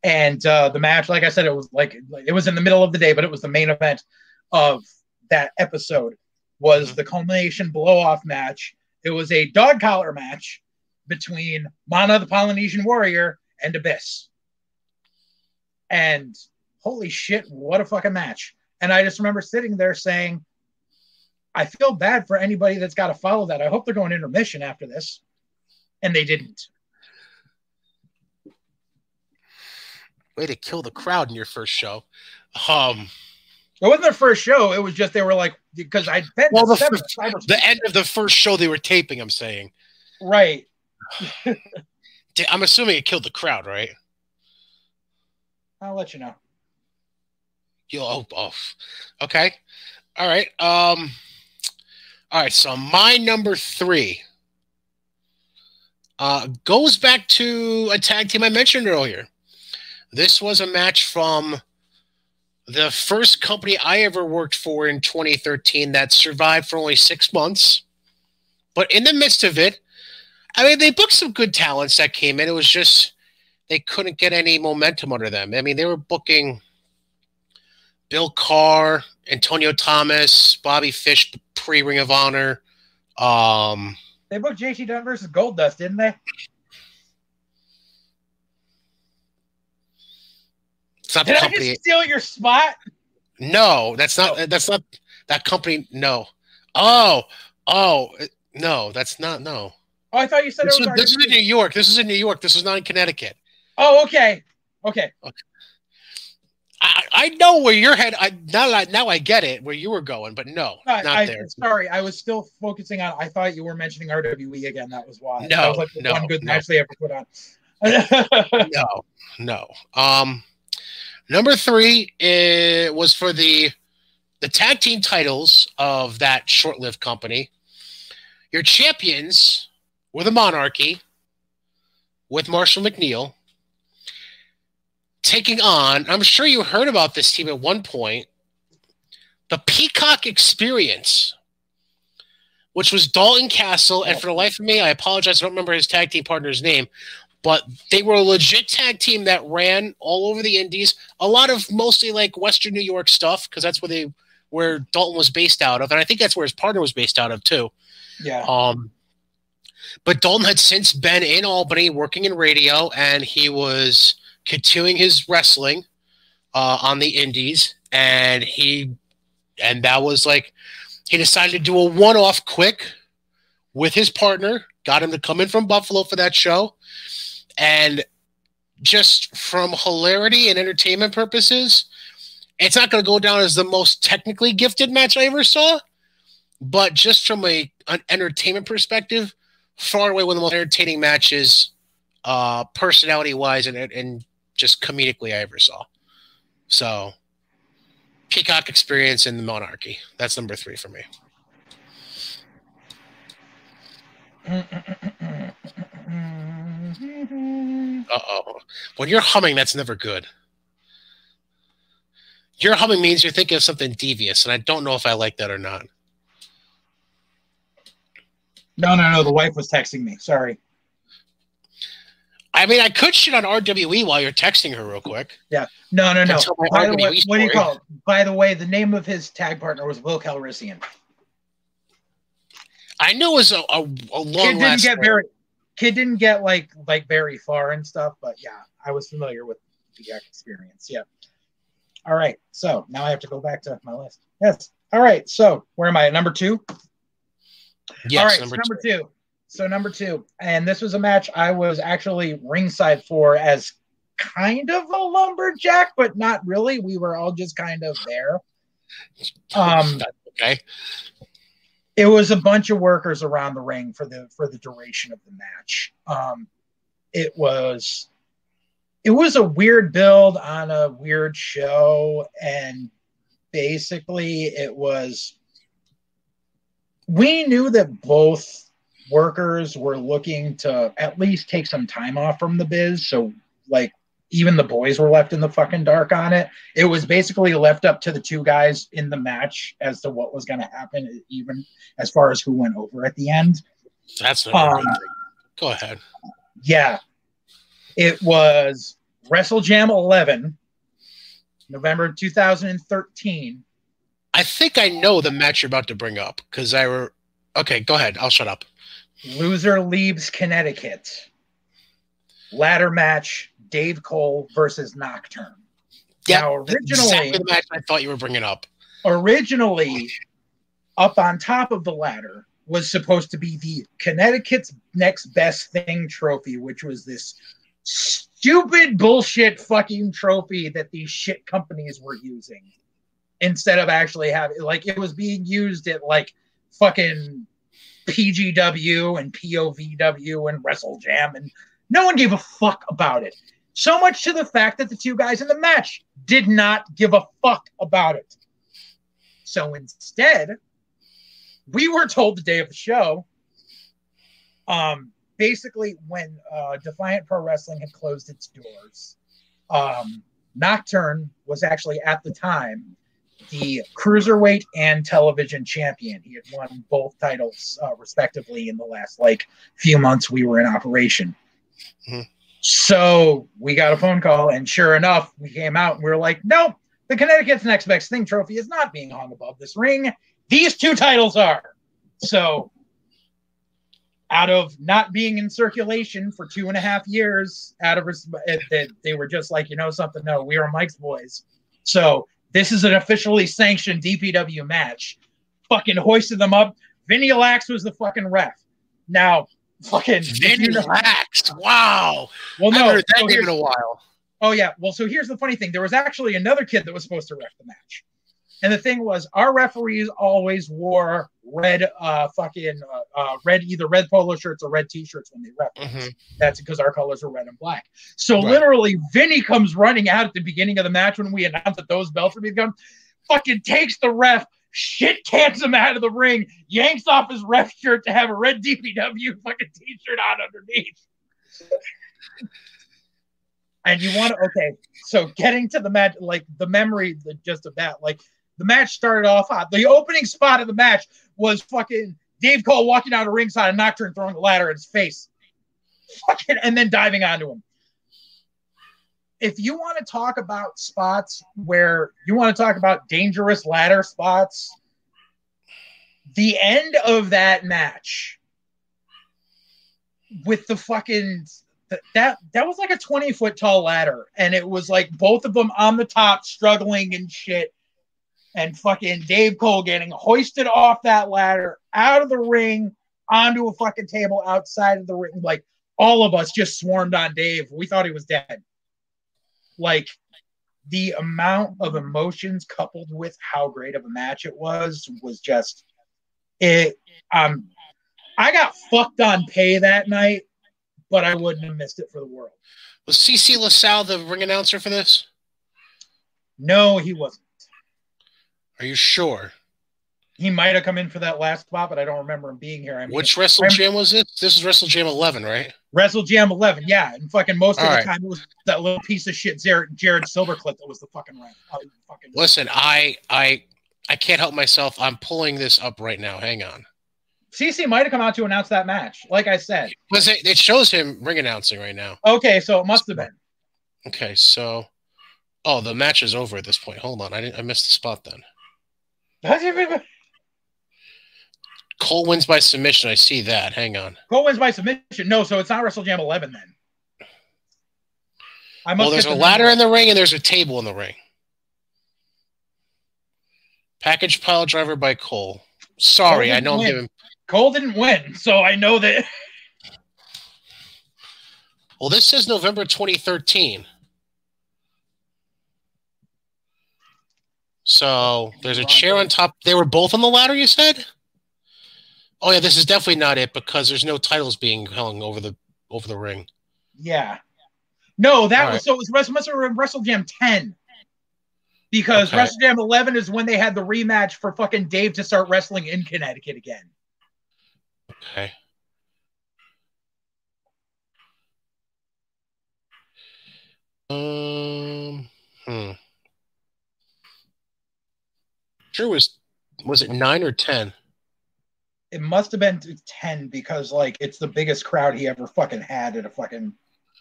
And uh the match like i said it was like it was in the middle of the day but it was the main event of that episode was Mhm. the culmination blow off match. It was a dog collar match between Mana the Polynesian Warrior and Abyss. And holy shit, what a fucking match. And I just remember sitting there saying, I feel bad for anybody that's got to follow that. I hope they're going intermission after this. And they didn't. way to kill the crowd in your first show. Um, It wasn't their first show. It was just they were like because I'd been Well, the seven first- cyber- the end of the first show they were taping. I'm saying. right. I'm assuming it killed the crowd, right? I'll let you know. You oh, oh okay. All right. Um all right, so my number three uh goes back to a tag team I mentioned earlier. This was a match from the first company I ever worked for in 2013 that survived for only six months. But in the midst of it, I mean, they booked some good talents that came in. It was just they couldn't get any momentum under them. I mean, they were booking Bill Carr, Antonio Thomas, Bobby Fish, pre Ring of Honor. Um, They booked JT Dunn versus Goldust, didn't they? It's not Did the I just steal your spot? No, that's not. That's not that company. No. Oh, oh, no, that's not. No. Oh, I thought you said This, it was. this is in New York. This is in New York. This is not in Connecticut. Oh, okay, okay. I, I know where your head. I now I now I get it where you were going, but no, I, not I- there. Sorry, I was still focusing on. I thought you were mentioning RWE again. That was why. No, that was like the no, one good no. match they ever put on. no, no. Um, number three uh, was for the the tag team titles of that short-lived company. Your champions were the Monarchy with Marshall McNeil taking on. I'm sure you heard about this team at one point. The Peacock Experience, which was Dalton Castle, and for the life of me, I apologize, I don't remember his tag team partner's name but they were a legit tag team that ran all over the indies a lot of mostly like western new york stuff because that's where they where dalton was based out of and i think that's where his partner was based out of too yeah. um but dalton had since been in albany working in radio and he was continuing his wrestling uh, on the indies and he and that was like he decided to do a one-off quick with his partner got him to come in from buffalo for that show and just from hilarity and entertainment purposes, it's not going to go down as the most technically gifted match I ever saw, but just from a an entertainment perspective, far away one of the most entertaining matches, uh, personality wise and and just comedically I ever saw. So, Peacock Experience in the Monarchy. That's number three for me. Uh oh. When you're humming, that's never good. Your humming means you're thinking of something devious, and I don't know if I like that or not. No, no, no. The wife was texting me. Sorry. I mean, I could shit on RWE while you're texting her real quick. Yeah. No, no, no. By the way, what do you call it? By the way, the name of his tag partner was Will Calrissian. I know it was a, a, a Kid long didn't last. get very kid didn't get like like very far and stuff, but yeah, I was familiar with the experience. Yeah. All right. So now I have to go back to my list. Yes. All right. So where am I? At number two? yes, All right, number so number two. So number two, and this was a match I was actually ringside for as kind of a lumberjack, but not really. We were all just kind of there. two. Um, okay. It was a bunch of workers around the ring for the for the duration of the match. Um, it was it was a weird build on a weird show, and basically it was we knew that both workers were looking to at least take some time off from the biz. So like even the boys were left in the fucking dark on it. It was basically left up to the two guys in the match as to what was going to happen, even as far as who went over at the end. That's Um. Go ahead. Yeah. It was Wrestle Jam 11, November 2013. I think I know the match you're about to bring up because I were. Okay, go ahead. I'll shut up. Loser leaves Connecticut. Ladder match Dave Cole versus Nocturne. Yeah, Now, originally, exactly the match I thought you were bringing up. originally, up on top of the ladder was supposed to be the Connecticut's next best thing trophy, which was this stupid bullshit fucking trophy that these shit companies were using instead of actually having like it was being used at like fucking PGW and POVW and Wrestle Jam and no one gave a fuck about it. So much to the fact that the two guys in the match did not give a fuck about it. So instead, we were told the day of the show, um, basically when uh, Defiant Pro Wrestling had closed its doors, um, Nocturne was actually at the time the cruiserweight and television champion. He had won both titles uh, respectively in the last like few months we were in operation. Mhm. So we got a phone call, and sure enough, we came out and we were like, nope, the Connecticut's next best thing trophy is not being hung above this ring. These two titles are. So out of not being in circulation for two and a half years, out of eh, they, they were just like, you know something, no, we are Mike's boys. So this is an officially sanctioned DPW match. Fucking hoisted them up. Vinny Lax was the fucking ref. Now, fucking if Vinny you know- Lax. Wow. well, no. heard that so name in a while. Oh yeah. Well, so here's the funny thing. There was actually another kid that was supposed to ref the match. And the thing was, our referees always wore red, uh, fucking, uh, uh, red, either red polo shirts or red t-shirts when they ref. Mhm. That's because our colors are red and black. So Right. literally, Vinny comes running out at the beginning of the match when we announced that those belts were being done. Fucking takes the ref, shit cans him out of the ring, yanks off his ref shirt to have a red DPW fucking t-shirt on underneath. and you want to okay, so getting to the match, like the memory the, just of that, like the match started off hot. The opening spot of the match was fucking Dave Cole walking out of ringside and Nocturne throwing a ladder at his face fucking and then diving onto him. If you want to talk about spots where you want to talk about dangerous ladder spots, the end of that match with the fucking that that was like a 20 foot tall ladder and it was like both of them on the top struggling and shit and fucking Dave Cole getting hoisted off that ladder out of the ring onto a fucking table outside of the ring like all of us just swarmed on Dave. We thought he was dead. Like the amount of emotions coupled with how great of a match it was was just it. Um, I got fucked on pay that night, but I wouldn't have missed it for the world. Was CC LaSalle the ring announcer for this? No, he wasn't. Are you sure? He might have come in for that last spot, but I don't remember him being here. I mean, Which Wrestle Jam was it? This is Wrestle Jam 11, right? Wrestle Jam 11, yeah. And fucking most of All the time it was that little piece of shit Jared, Jared Silvercliff that was the fucking was fucking Listen, I I I can't help myself. I'm pulling this up right now. Hang on. CC might have come out to announce that match. Like I said. Because it, it shows him ring announcing right now. Okay, so it must have been. Okay, so oh, the match is over at this point. Hold on, I didn't. I missed the spot then. Cole wins by submission. I see that. Hang on. Cole wins by submission. No, so it's not Wrestle Jam 11 then. I Well, there's a the ladder number. in the ring and there's a table in the ring. Package pile driver by Cole. Sorry, Cole I know I'm giving. Cole didn't win, so I know that. Well, this says November 2013. So there's a chair on top. They were both on the ladder, you said? Oh yeah, this is definitely not it because there's no titles being hung over the over the ring. Yeah. No, that All was right. so it was Wrestle, Wrestle Jam 10. Because Okay. Wrestle Jam 11 is when they had the rematch for fucking Dave to start wrestling in Connecticut again. Okay. Um. Hmm. Sure was was it nine or ten? It must have been 10 because like it's the biggest crowd he ever fucking had at a fucking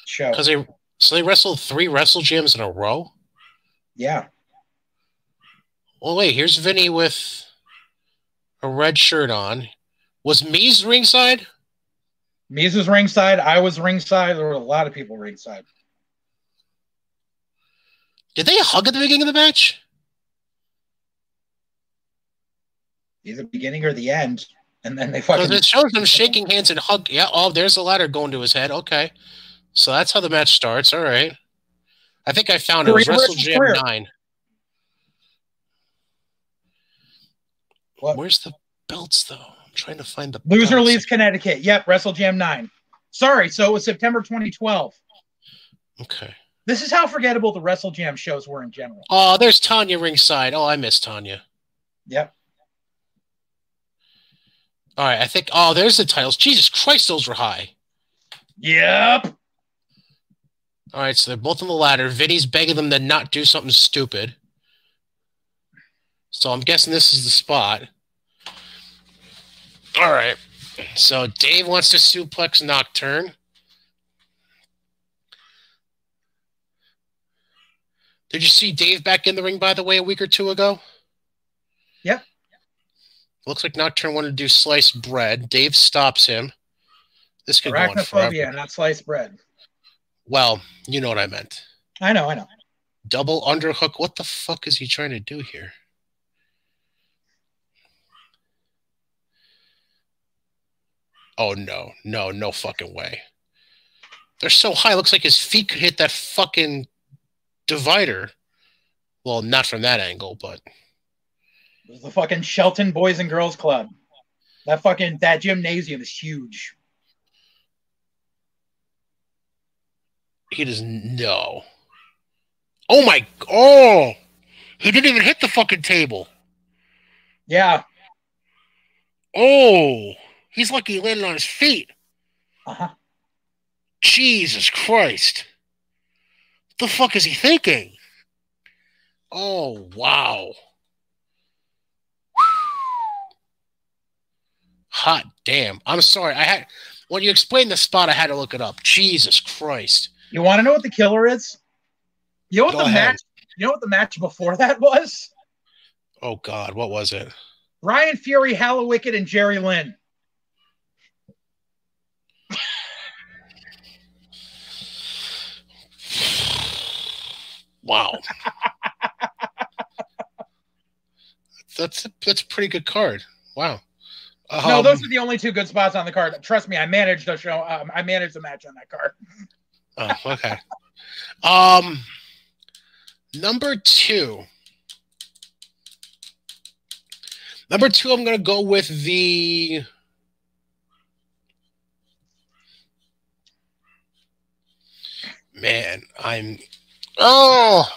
show. Because they so they wrestled three Wrestle Jams in a row. Yeah. Well, wait. Here's Vinny with a red shirt on. Was Mees ringside? Miz was ringside. I was ringside. There were a lot of people ringside. Did they hug at the beginning of the match? Either beginning or the end. And then they Because fucking it shows them shaking hands and hug. Yeah. Oh, there's a ladder going to his head. Okay. So that's how the match starts. All right. I think I found it. It was Wrestle Jam 9. What? Where's the belts, though? I'm trying to find the Loser belts. leaves Connecticut. Yep, Wrestle Jam 9. Sorry, so it was September 2012. Okay. This is how forgettable the Wrestle Jam shows were in general. Oh, there's Tanya ringside. Oh, I miss Tanya. Yep. All right. I think. Oh, there's the titles. Jesus Christ, those were high. Yep. All right. So they're both on the ladder. Vinny's begging them to not do something stupid. So I'm guessing this is the spot. All right. So Dave wants to suplex Nocturne. Did you see Dave back in the ring, by the way, a week or two ago? Yep. Looks like Nocturne wanted to do sliced bread. Dave stops him. This could go on forever. Arachnophobia, not sliced bread. Well, you know what I meant. I know, I know. Double underhook. What the fuck is he trying to do here? Oh no, no, no fucking way. They're so high, looks like his feet could hit that fucking divider. Well, not from that angle, but It was the fucking Shelton Boys and Girls Club. That fucking that gymnasium is huge. he doesn't know. Oh my oh he didn't even hit the fucking table. Yeah. Oh he's lucky he landed on his feet. Uh-huh. Jesus Christ. What the fuck is he thinking? Oh, wow. Hot damn. I'm sorry. I had when you explained the spot, I had to look it up. Jesus Christ. You want to know what the killer is? You know what Go the ahead. match? You know what the match before that was? Oh God, what was it? Brian Fury, Hallowicked, and Jerry Lynn. Wow. that's a, that's a pretty good card. Wow. No, Um, those are the only two good spots on the card. Trust me, I managed the show. Um, I managed the match on that card. Oh, okay. Um, number two. Number two, I'm gonna go with the. Man, I'm. Oh,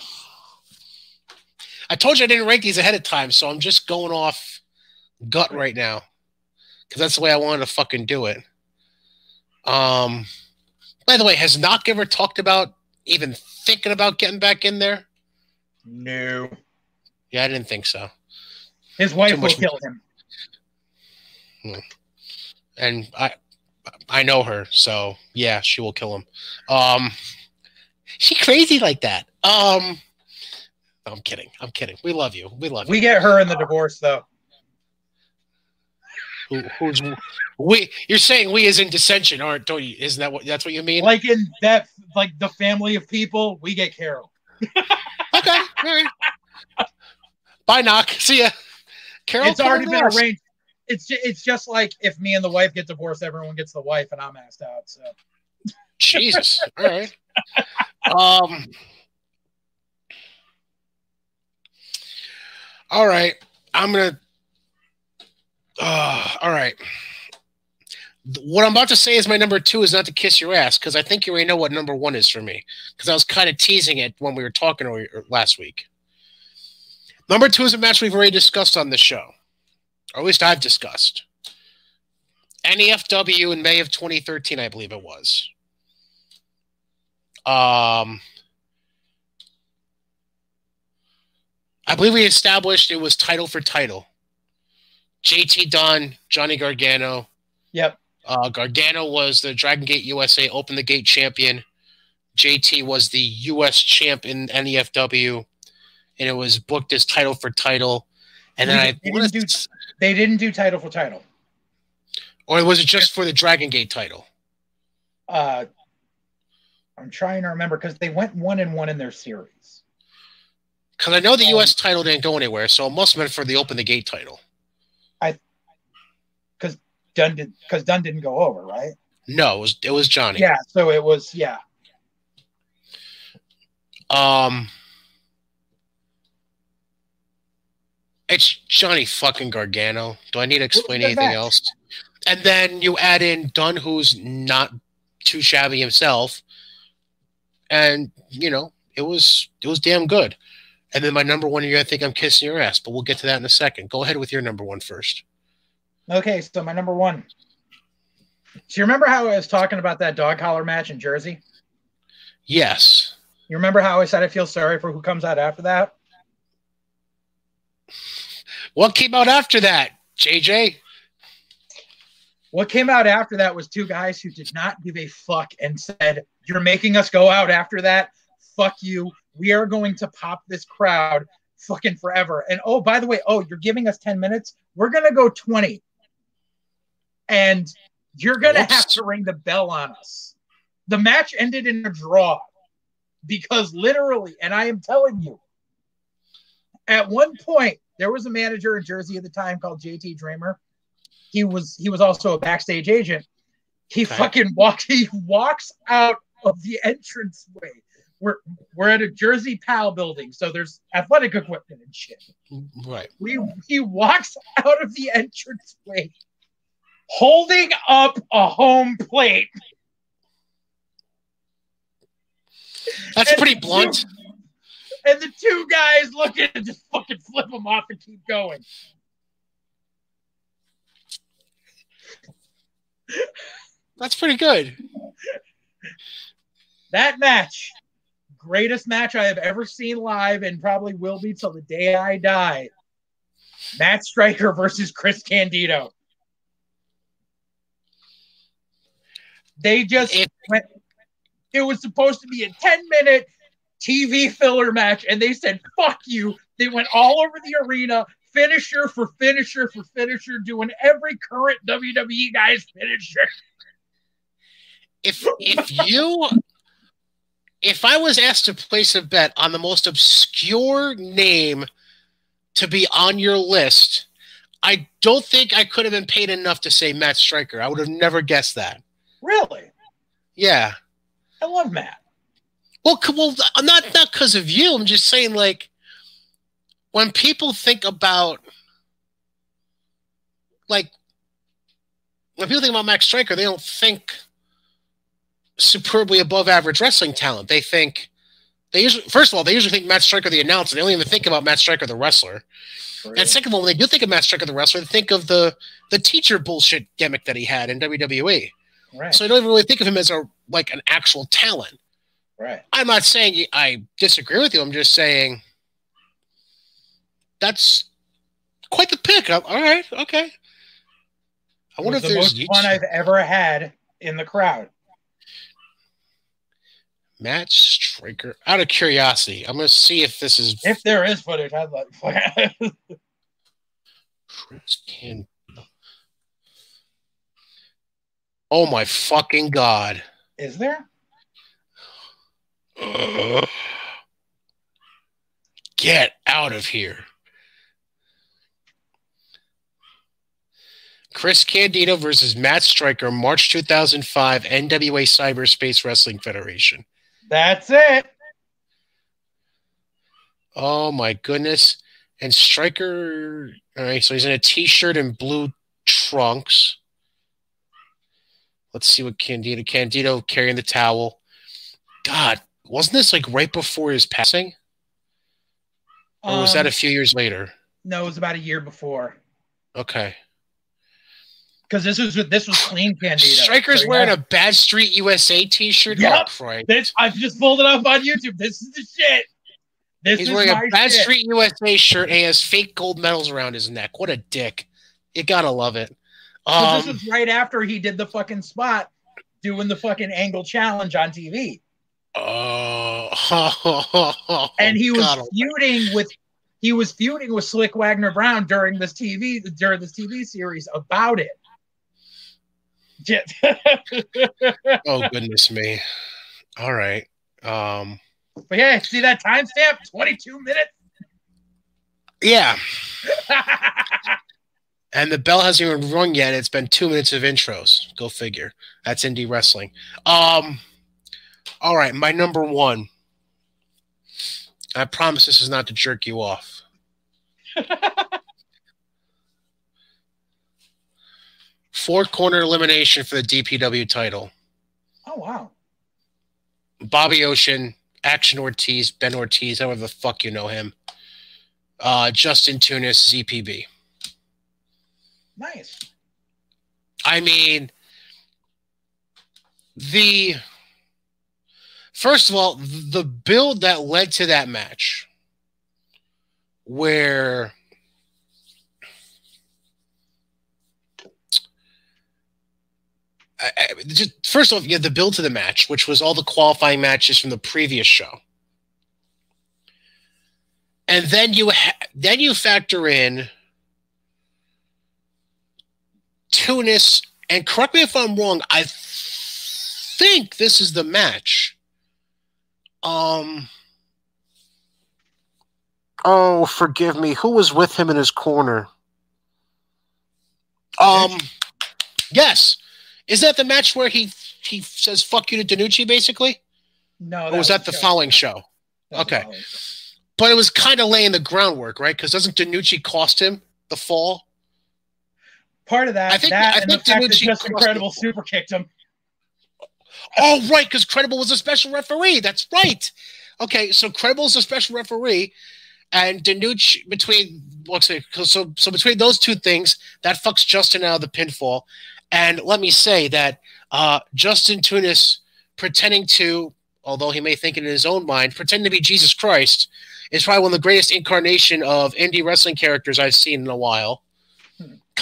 I told you I didn't rank these ahead of time, so I'm just going off gut right now because that's the way I wanted to fucking do it. Um, by the way, has Knock ever talked about even thinking about getting back in there? No. Yeah, I didn't think so. His wife will kill him. Hmm. And I, I know her, so yeah, she will kill him. Um, she crazy like that. Um, I'm kidding. I'm kidding. We love you. We love We you. We get her in the divorce though. Who, who's we? You're saying we is in dissension, aren't? Don't you? Isn't that what? That's what you mean? Like in that, like the family of people, we get Carol. okay. Right. Bye, knock. See ya. Carol. it's already been arranged. It's ju- it's just like if me and the wife get divorced, everyone gets the wife, and I'm asked out. So Jesus. All right. Um. All right. I'm gonna. Uh, all right. What I'm about to say is my number two is not to kiss your ass because I think you already know what number one is for me because I was kind of teasing it when we were talking or last week. Number two is a match we've already discussed on the show, or at least I've discussed. NEFW in May of 2013, I believe it was. Um, I believe we established it was title for title. JT Dunn, Johnny Gargano. yep, Uh, Gargano was the Dragon Gate USA Open the Gate champion. JT was the US champ in NEFW, and it was booked as title for title. And then I, we didn't do- they didn't do title for title. or was it just for the Dragon Gate title? Uh, I'm trying to remember because they went one and one in their series. Because I know the Um, US title didn't go anywhere, so it must have been for the Open the Gate title. Dunn did because Dunn didn't go over, right? No, it was it was Johnny. Yeah, so it was yeah. Um, it's Johnny fucking Gargano. Do I need to explain anything match. else? And then you add in Dunn, who's not too shabby himself, and you know it was it was damn good. And then my number one, you're gonna think I'm kissing your ass, but we'll get to that in a second. Go ahead with your number one first. Okay, so my number one. So you remember how I was talking about that dog collar match in Jersey? Yes. You remember how I said I feel sorry for who comes out after that? What came out after that, JJ? What came out after that was two guys who did not give a fuck and said, You're making us go out after that. Fuck you. We are going to pop this crowd fucking forever. And oh, by the way, oh, you're giving us 10 minutes. We're going to go 20. And you're going to have to ring the bell on us. The match ended in a draw because literally, and I am telling you, at one point, there was a manager in Jersey at the time called JT Dreamer he was he was also a backstage agent. He Okay. fucking walk he walks out of the entranceway. We're we're at a Jersey Pal building, so there's athletic equipment and shit. Right. We he walks out of the entranceway holding up a home plate. That's And pretty blunt. two- and the two guys looking it, just fucking flip him off and keep going. That's pretty good. That match, greatest match I have ever seen live and probably will be till the day I die. Matt Striker versus Chris Candido. They just If- went, it was supposed to be a 10 minute TV filler match, and they said, fuck you. They went all over the arena, finisher for finisher for finisher, doing every current WWE guy's finisher. if if you if I was asked to place a bet on the most obscure name to be on your list, I don't think I could have been paid enough to say Matt Striker. I would have never guessed that. Really? Yeah. I love Matt. Well, well, uh, not not because of you. I'm just saying, like, when people think about, like, when people think about Matt Striker, they don't think superbly above average wrestling talent. They think They usually, first of all, they usually think Matt Striker the announcer. They don't even think about Matt Striker the wrestler. True. And second of all, when they do think of Matt Striker the wrestler, they think of the the teacher bullshit gimmick that he had in WWE. Right, So I don't even really think of him as a like an actual talent. right. I'm not saying I disagree with you. I'm just saying that's quite the pick. I'm- All right, okay. I wonder if the there's most fun I've ever had in the crowd. Matt Striker. Out of curiosity, I'm going to see if this is If there is footage, I'd like. Chris Can. Oh my fucking god! is there? Ugh. Get out of here. Chris Candido versus Matt Striker, March 2005, NWA Cyberspace Wrestling Federation. That's it. Oh my goodness. And Striker, all right, so he's in a t shirt and blue trunks. Let's see what Candido, Candido carrying the towel. God, wasn't this like right before his passing? Or was that Um, a few years later? No, it was about a year before. Okay. Because this was this was clean Candido. Striker's So wearing a Bad Street USA t-shirt. Yep. This I've just pulled it up on YouTube. This is the shit. This He's is wearing a Bad shit. Street USA shirt and he has fake gold medals around his neck. What a dick. You gotta love it. Um, this was right after he did the fucking spot doing the fucking angle challenge on TV. oh, and he was God, feuding with he was feuding with Slick Wagner Brown during this TV during this TV series about it. Oh goodness me. All right. Um but yeah, see that timestamp? 22 minutes. yeah. And the bell hasn't even rung yet. It's been two minutes of intros. Go figure. That's indie wrestling. Um all right, my number one. I promise this is not to jerk you off. Four corner elimination for the DPW title. oh wow. Bobby Ocean, Action Ortiz, Ben Ortiz, however the fuck you know him. Uh, Justin Tunis, ZPB. Nice. I mean, the first of all, the build that led to that match, where I, I, just, first off, you had the build to the match, which was all the qualifying matches from the previous show, and then you ha- then you factor in Tunis, and correct me if I'm wrong. I think this is the match. Um. Oh, forgive me. Who was with him in his corner? Um. Yes. Is that the match where he he says "fuck you" to Danucci, basically? No, Or was that the show. following show? That Okay. following show. But it was kind of laying the groundwork, right? Because doesn't Danucci cost him the fall? Part of that, I think- that I and the think fact that just incredible the- super kicked him. Oh, right, because Credible was a special referee. That's right. Okay, so Credible is a special referee, and Danucci between what's it? So, so between those two things, that fucks Justin out of the pinfall. And let me say that uh, Justin Tunis pretending to, although he may think it in his own mind, pretending to be Jesus Christ is probably one of the greatest incarnation of indie wrestling characters I've seen in a while.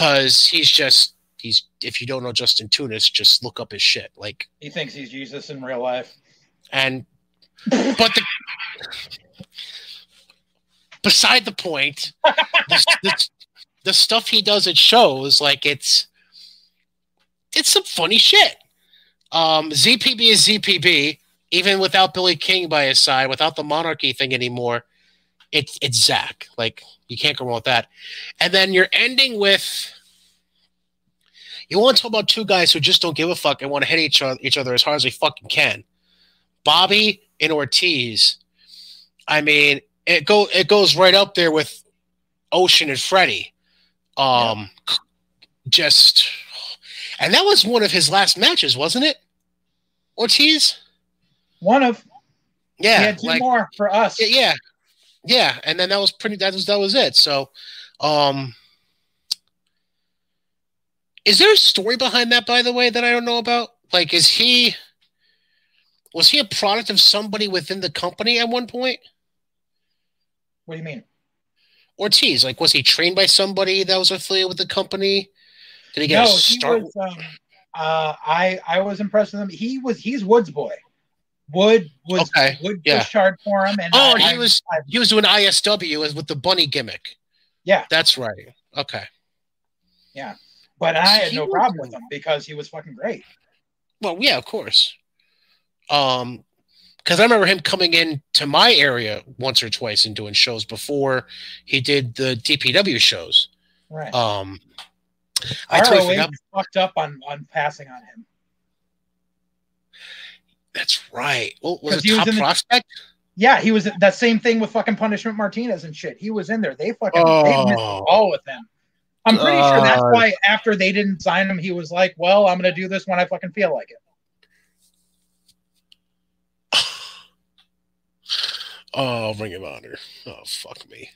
Because he's just he's if you don't know Justin Tunis, just look up his shit. Like He thinks he's Jesus in real life. and but the beside the point the, the, the stuff he does at shows like it's it's some funny shit um zpb is zpb even without billy king by his side without the monarchy thing anymore it's it's zach like you can't go wrong with that and then you're ending with you want to talk about two guys who just don't give a fuck and want to hit each other, each other as hard as they fucking can Bobby and Ortiz. I mean, it go it goes right up there with Ocean and Freddie. Um, just and that was one of his last matches, wasn't it? Ortiz. One of He Yeah, had two like more for us. yeah, yeah, and then that was pretty. That was that was it. So, um, is there a story behind that? By the way, that I don't know about. Like, is he was he a product of somebody within the company at one point? What do you mean? Ortiz, like, was he trained by somebody that was affiliated with the company? Did he get No, a he start? was. Um, uh, I I was impressed with him. He was. He's Wood's boy. Wood was. Okay, Wood yeah. pushed hard for him, and Oh, I- and he I- was I- he was doing ISW with the bunny gimmick. Yeah. that's right. Okay. Yeah, but I had no problem with him because he was fucking great. Well, yeah, of course. Um, because I remember him coming in to my area once or twice and doing shows before he did the DPW shows. Right. Um, I totally fucked up on on passing on him. That's right. Well, was he was top the- prospect? Yeah, he was that same thing with fucking Punishment Martinez and shit. He was in there. They fucking they missed Oh. all with him. I'm pretty sure that's why after they didn't sign him, he was like, "Well, I'm gonna do this when I fucking feel like it." Oh, Ring of Honor. Oh, fuck me.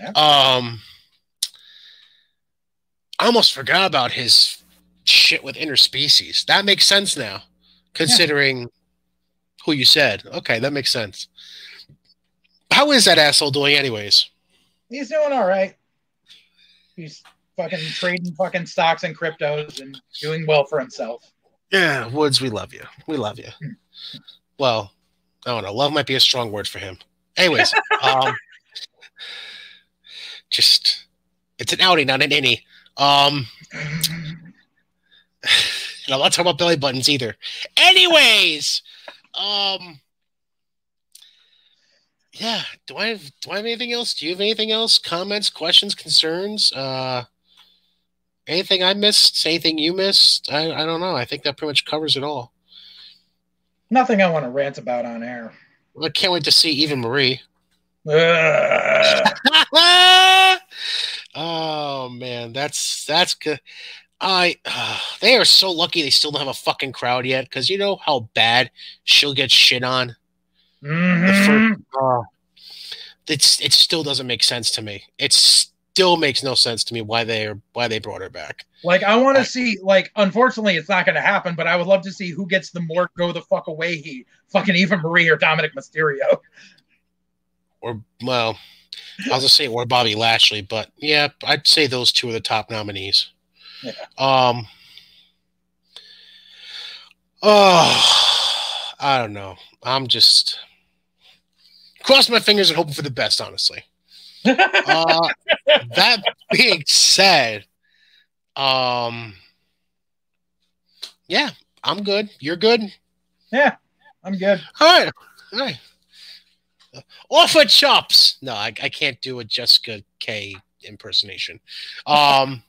Yeah. Um, I almost forgot about his shit with interspecies. That makes sense now, considering who you said. Okay, that makes sense. How is that asshole doing, anyways? He's doing all right. He's fucking trading fucking stocks and cryptos and doing well for himself. Yeah, Woods, we love you. We love you. Well, I don't know. Love might be a strong word for him. Anyways, um, just it's an outing, not an innie. Um, and I'm not talking about belly buttons either. Anyways, um, yeah. Do I have do I have anything else? Do you have anything else? Comments, questions, concerns? Uh, anything I missed? Anything you missed? I I don't know. I think that pretty much covers it all. Nothing I want to rant about on air. I can't wait to see Eva Marie. Oh man, that's that's good. I uh, they are so lucky they still don't have a fucking crowd yet because you know how bad she'll get shit on. Mhm. first, uh, it's it still doesn't make sense to me. It still makes no sense to me why they are why they brought her back. Like I want to see. Like, unfortunately, it's not going to happen. But I would love to see who gets the more go the fuck away heat. Fucking Eva Marie or Dominic Mysterio. Or well, I was gonna say or Bobby Lashley, but yeah, I'd say those two are the top nominees. Yeah. Um. Oh, I don't know. I'm just crossing my fingers and hoping for the best. Honestly. Uh, that being said, um, yeah, I'm good. You're good. yeah, I'm good. All right, all right. Off Offer chops. No, I, I can't do a Jessica K impersonation. Um.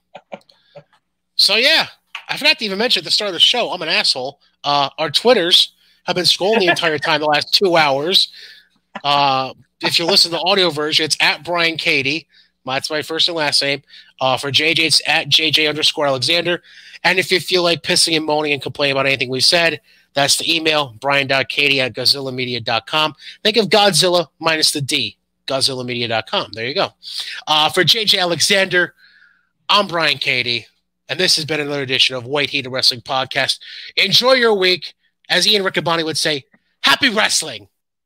So yeah, I forgot to even mention at the start of the show. I'm an asshole. Uh, our Twitters have been scrolling the entire time the last two hours. Uh, if you listen to the audio version, it's at Brian Katie. That's my first and last name. Uh, for JJ, it's at JJ underscore Alexander. And if you feel like pissing and moaning and complaining about anything we said, that's the email, brian.katie at godzillamedia.com. Think of Godzilla minus the D, godzillamedia.com. There you go. Uh, for JJ Alexander, I'm Brian Katie, and this has been another edition of White Heat Wrestling Podcast. Enjoy your week. As Ian Riccaboni would say, happy wrestling.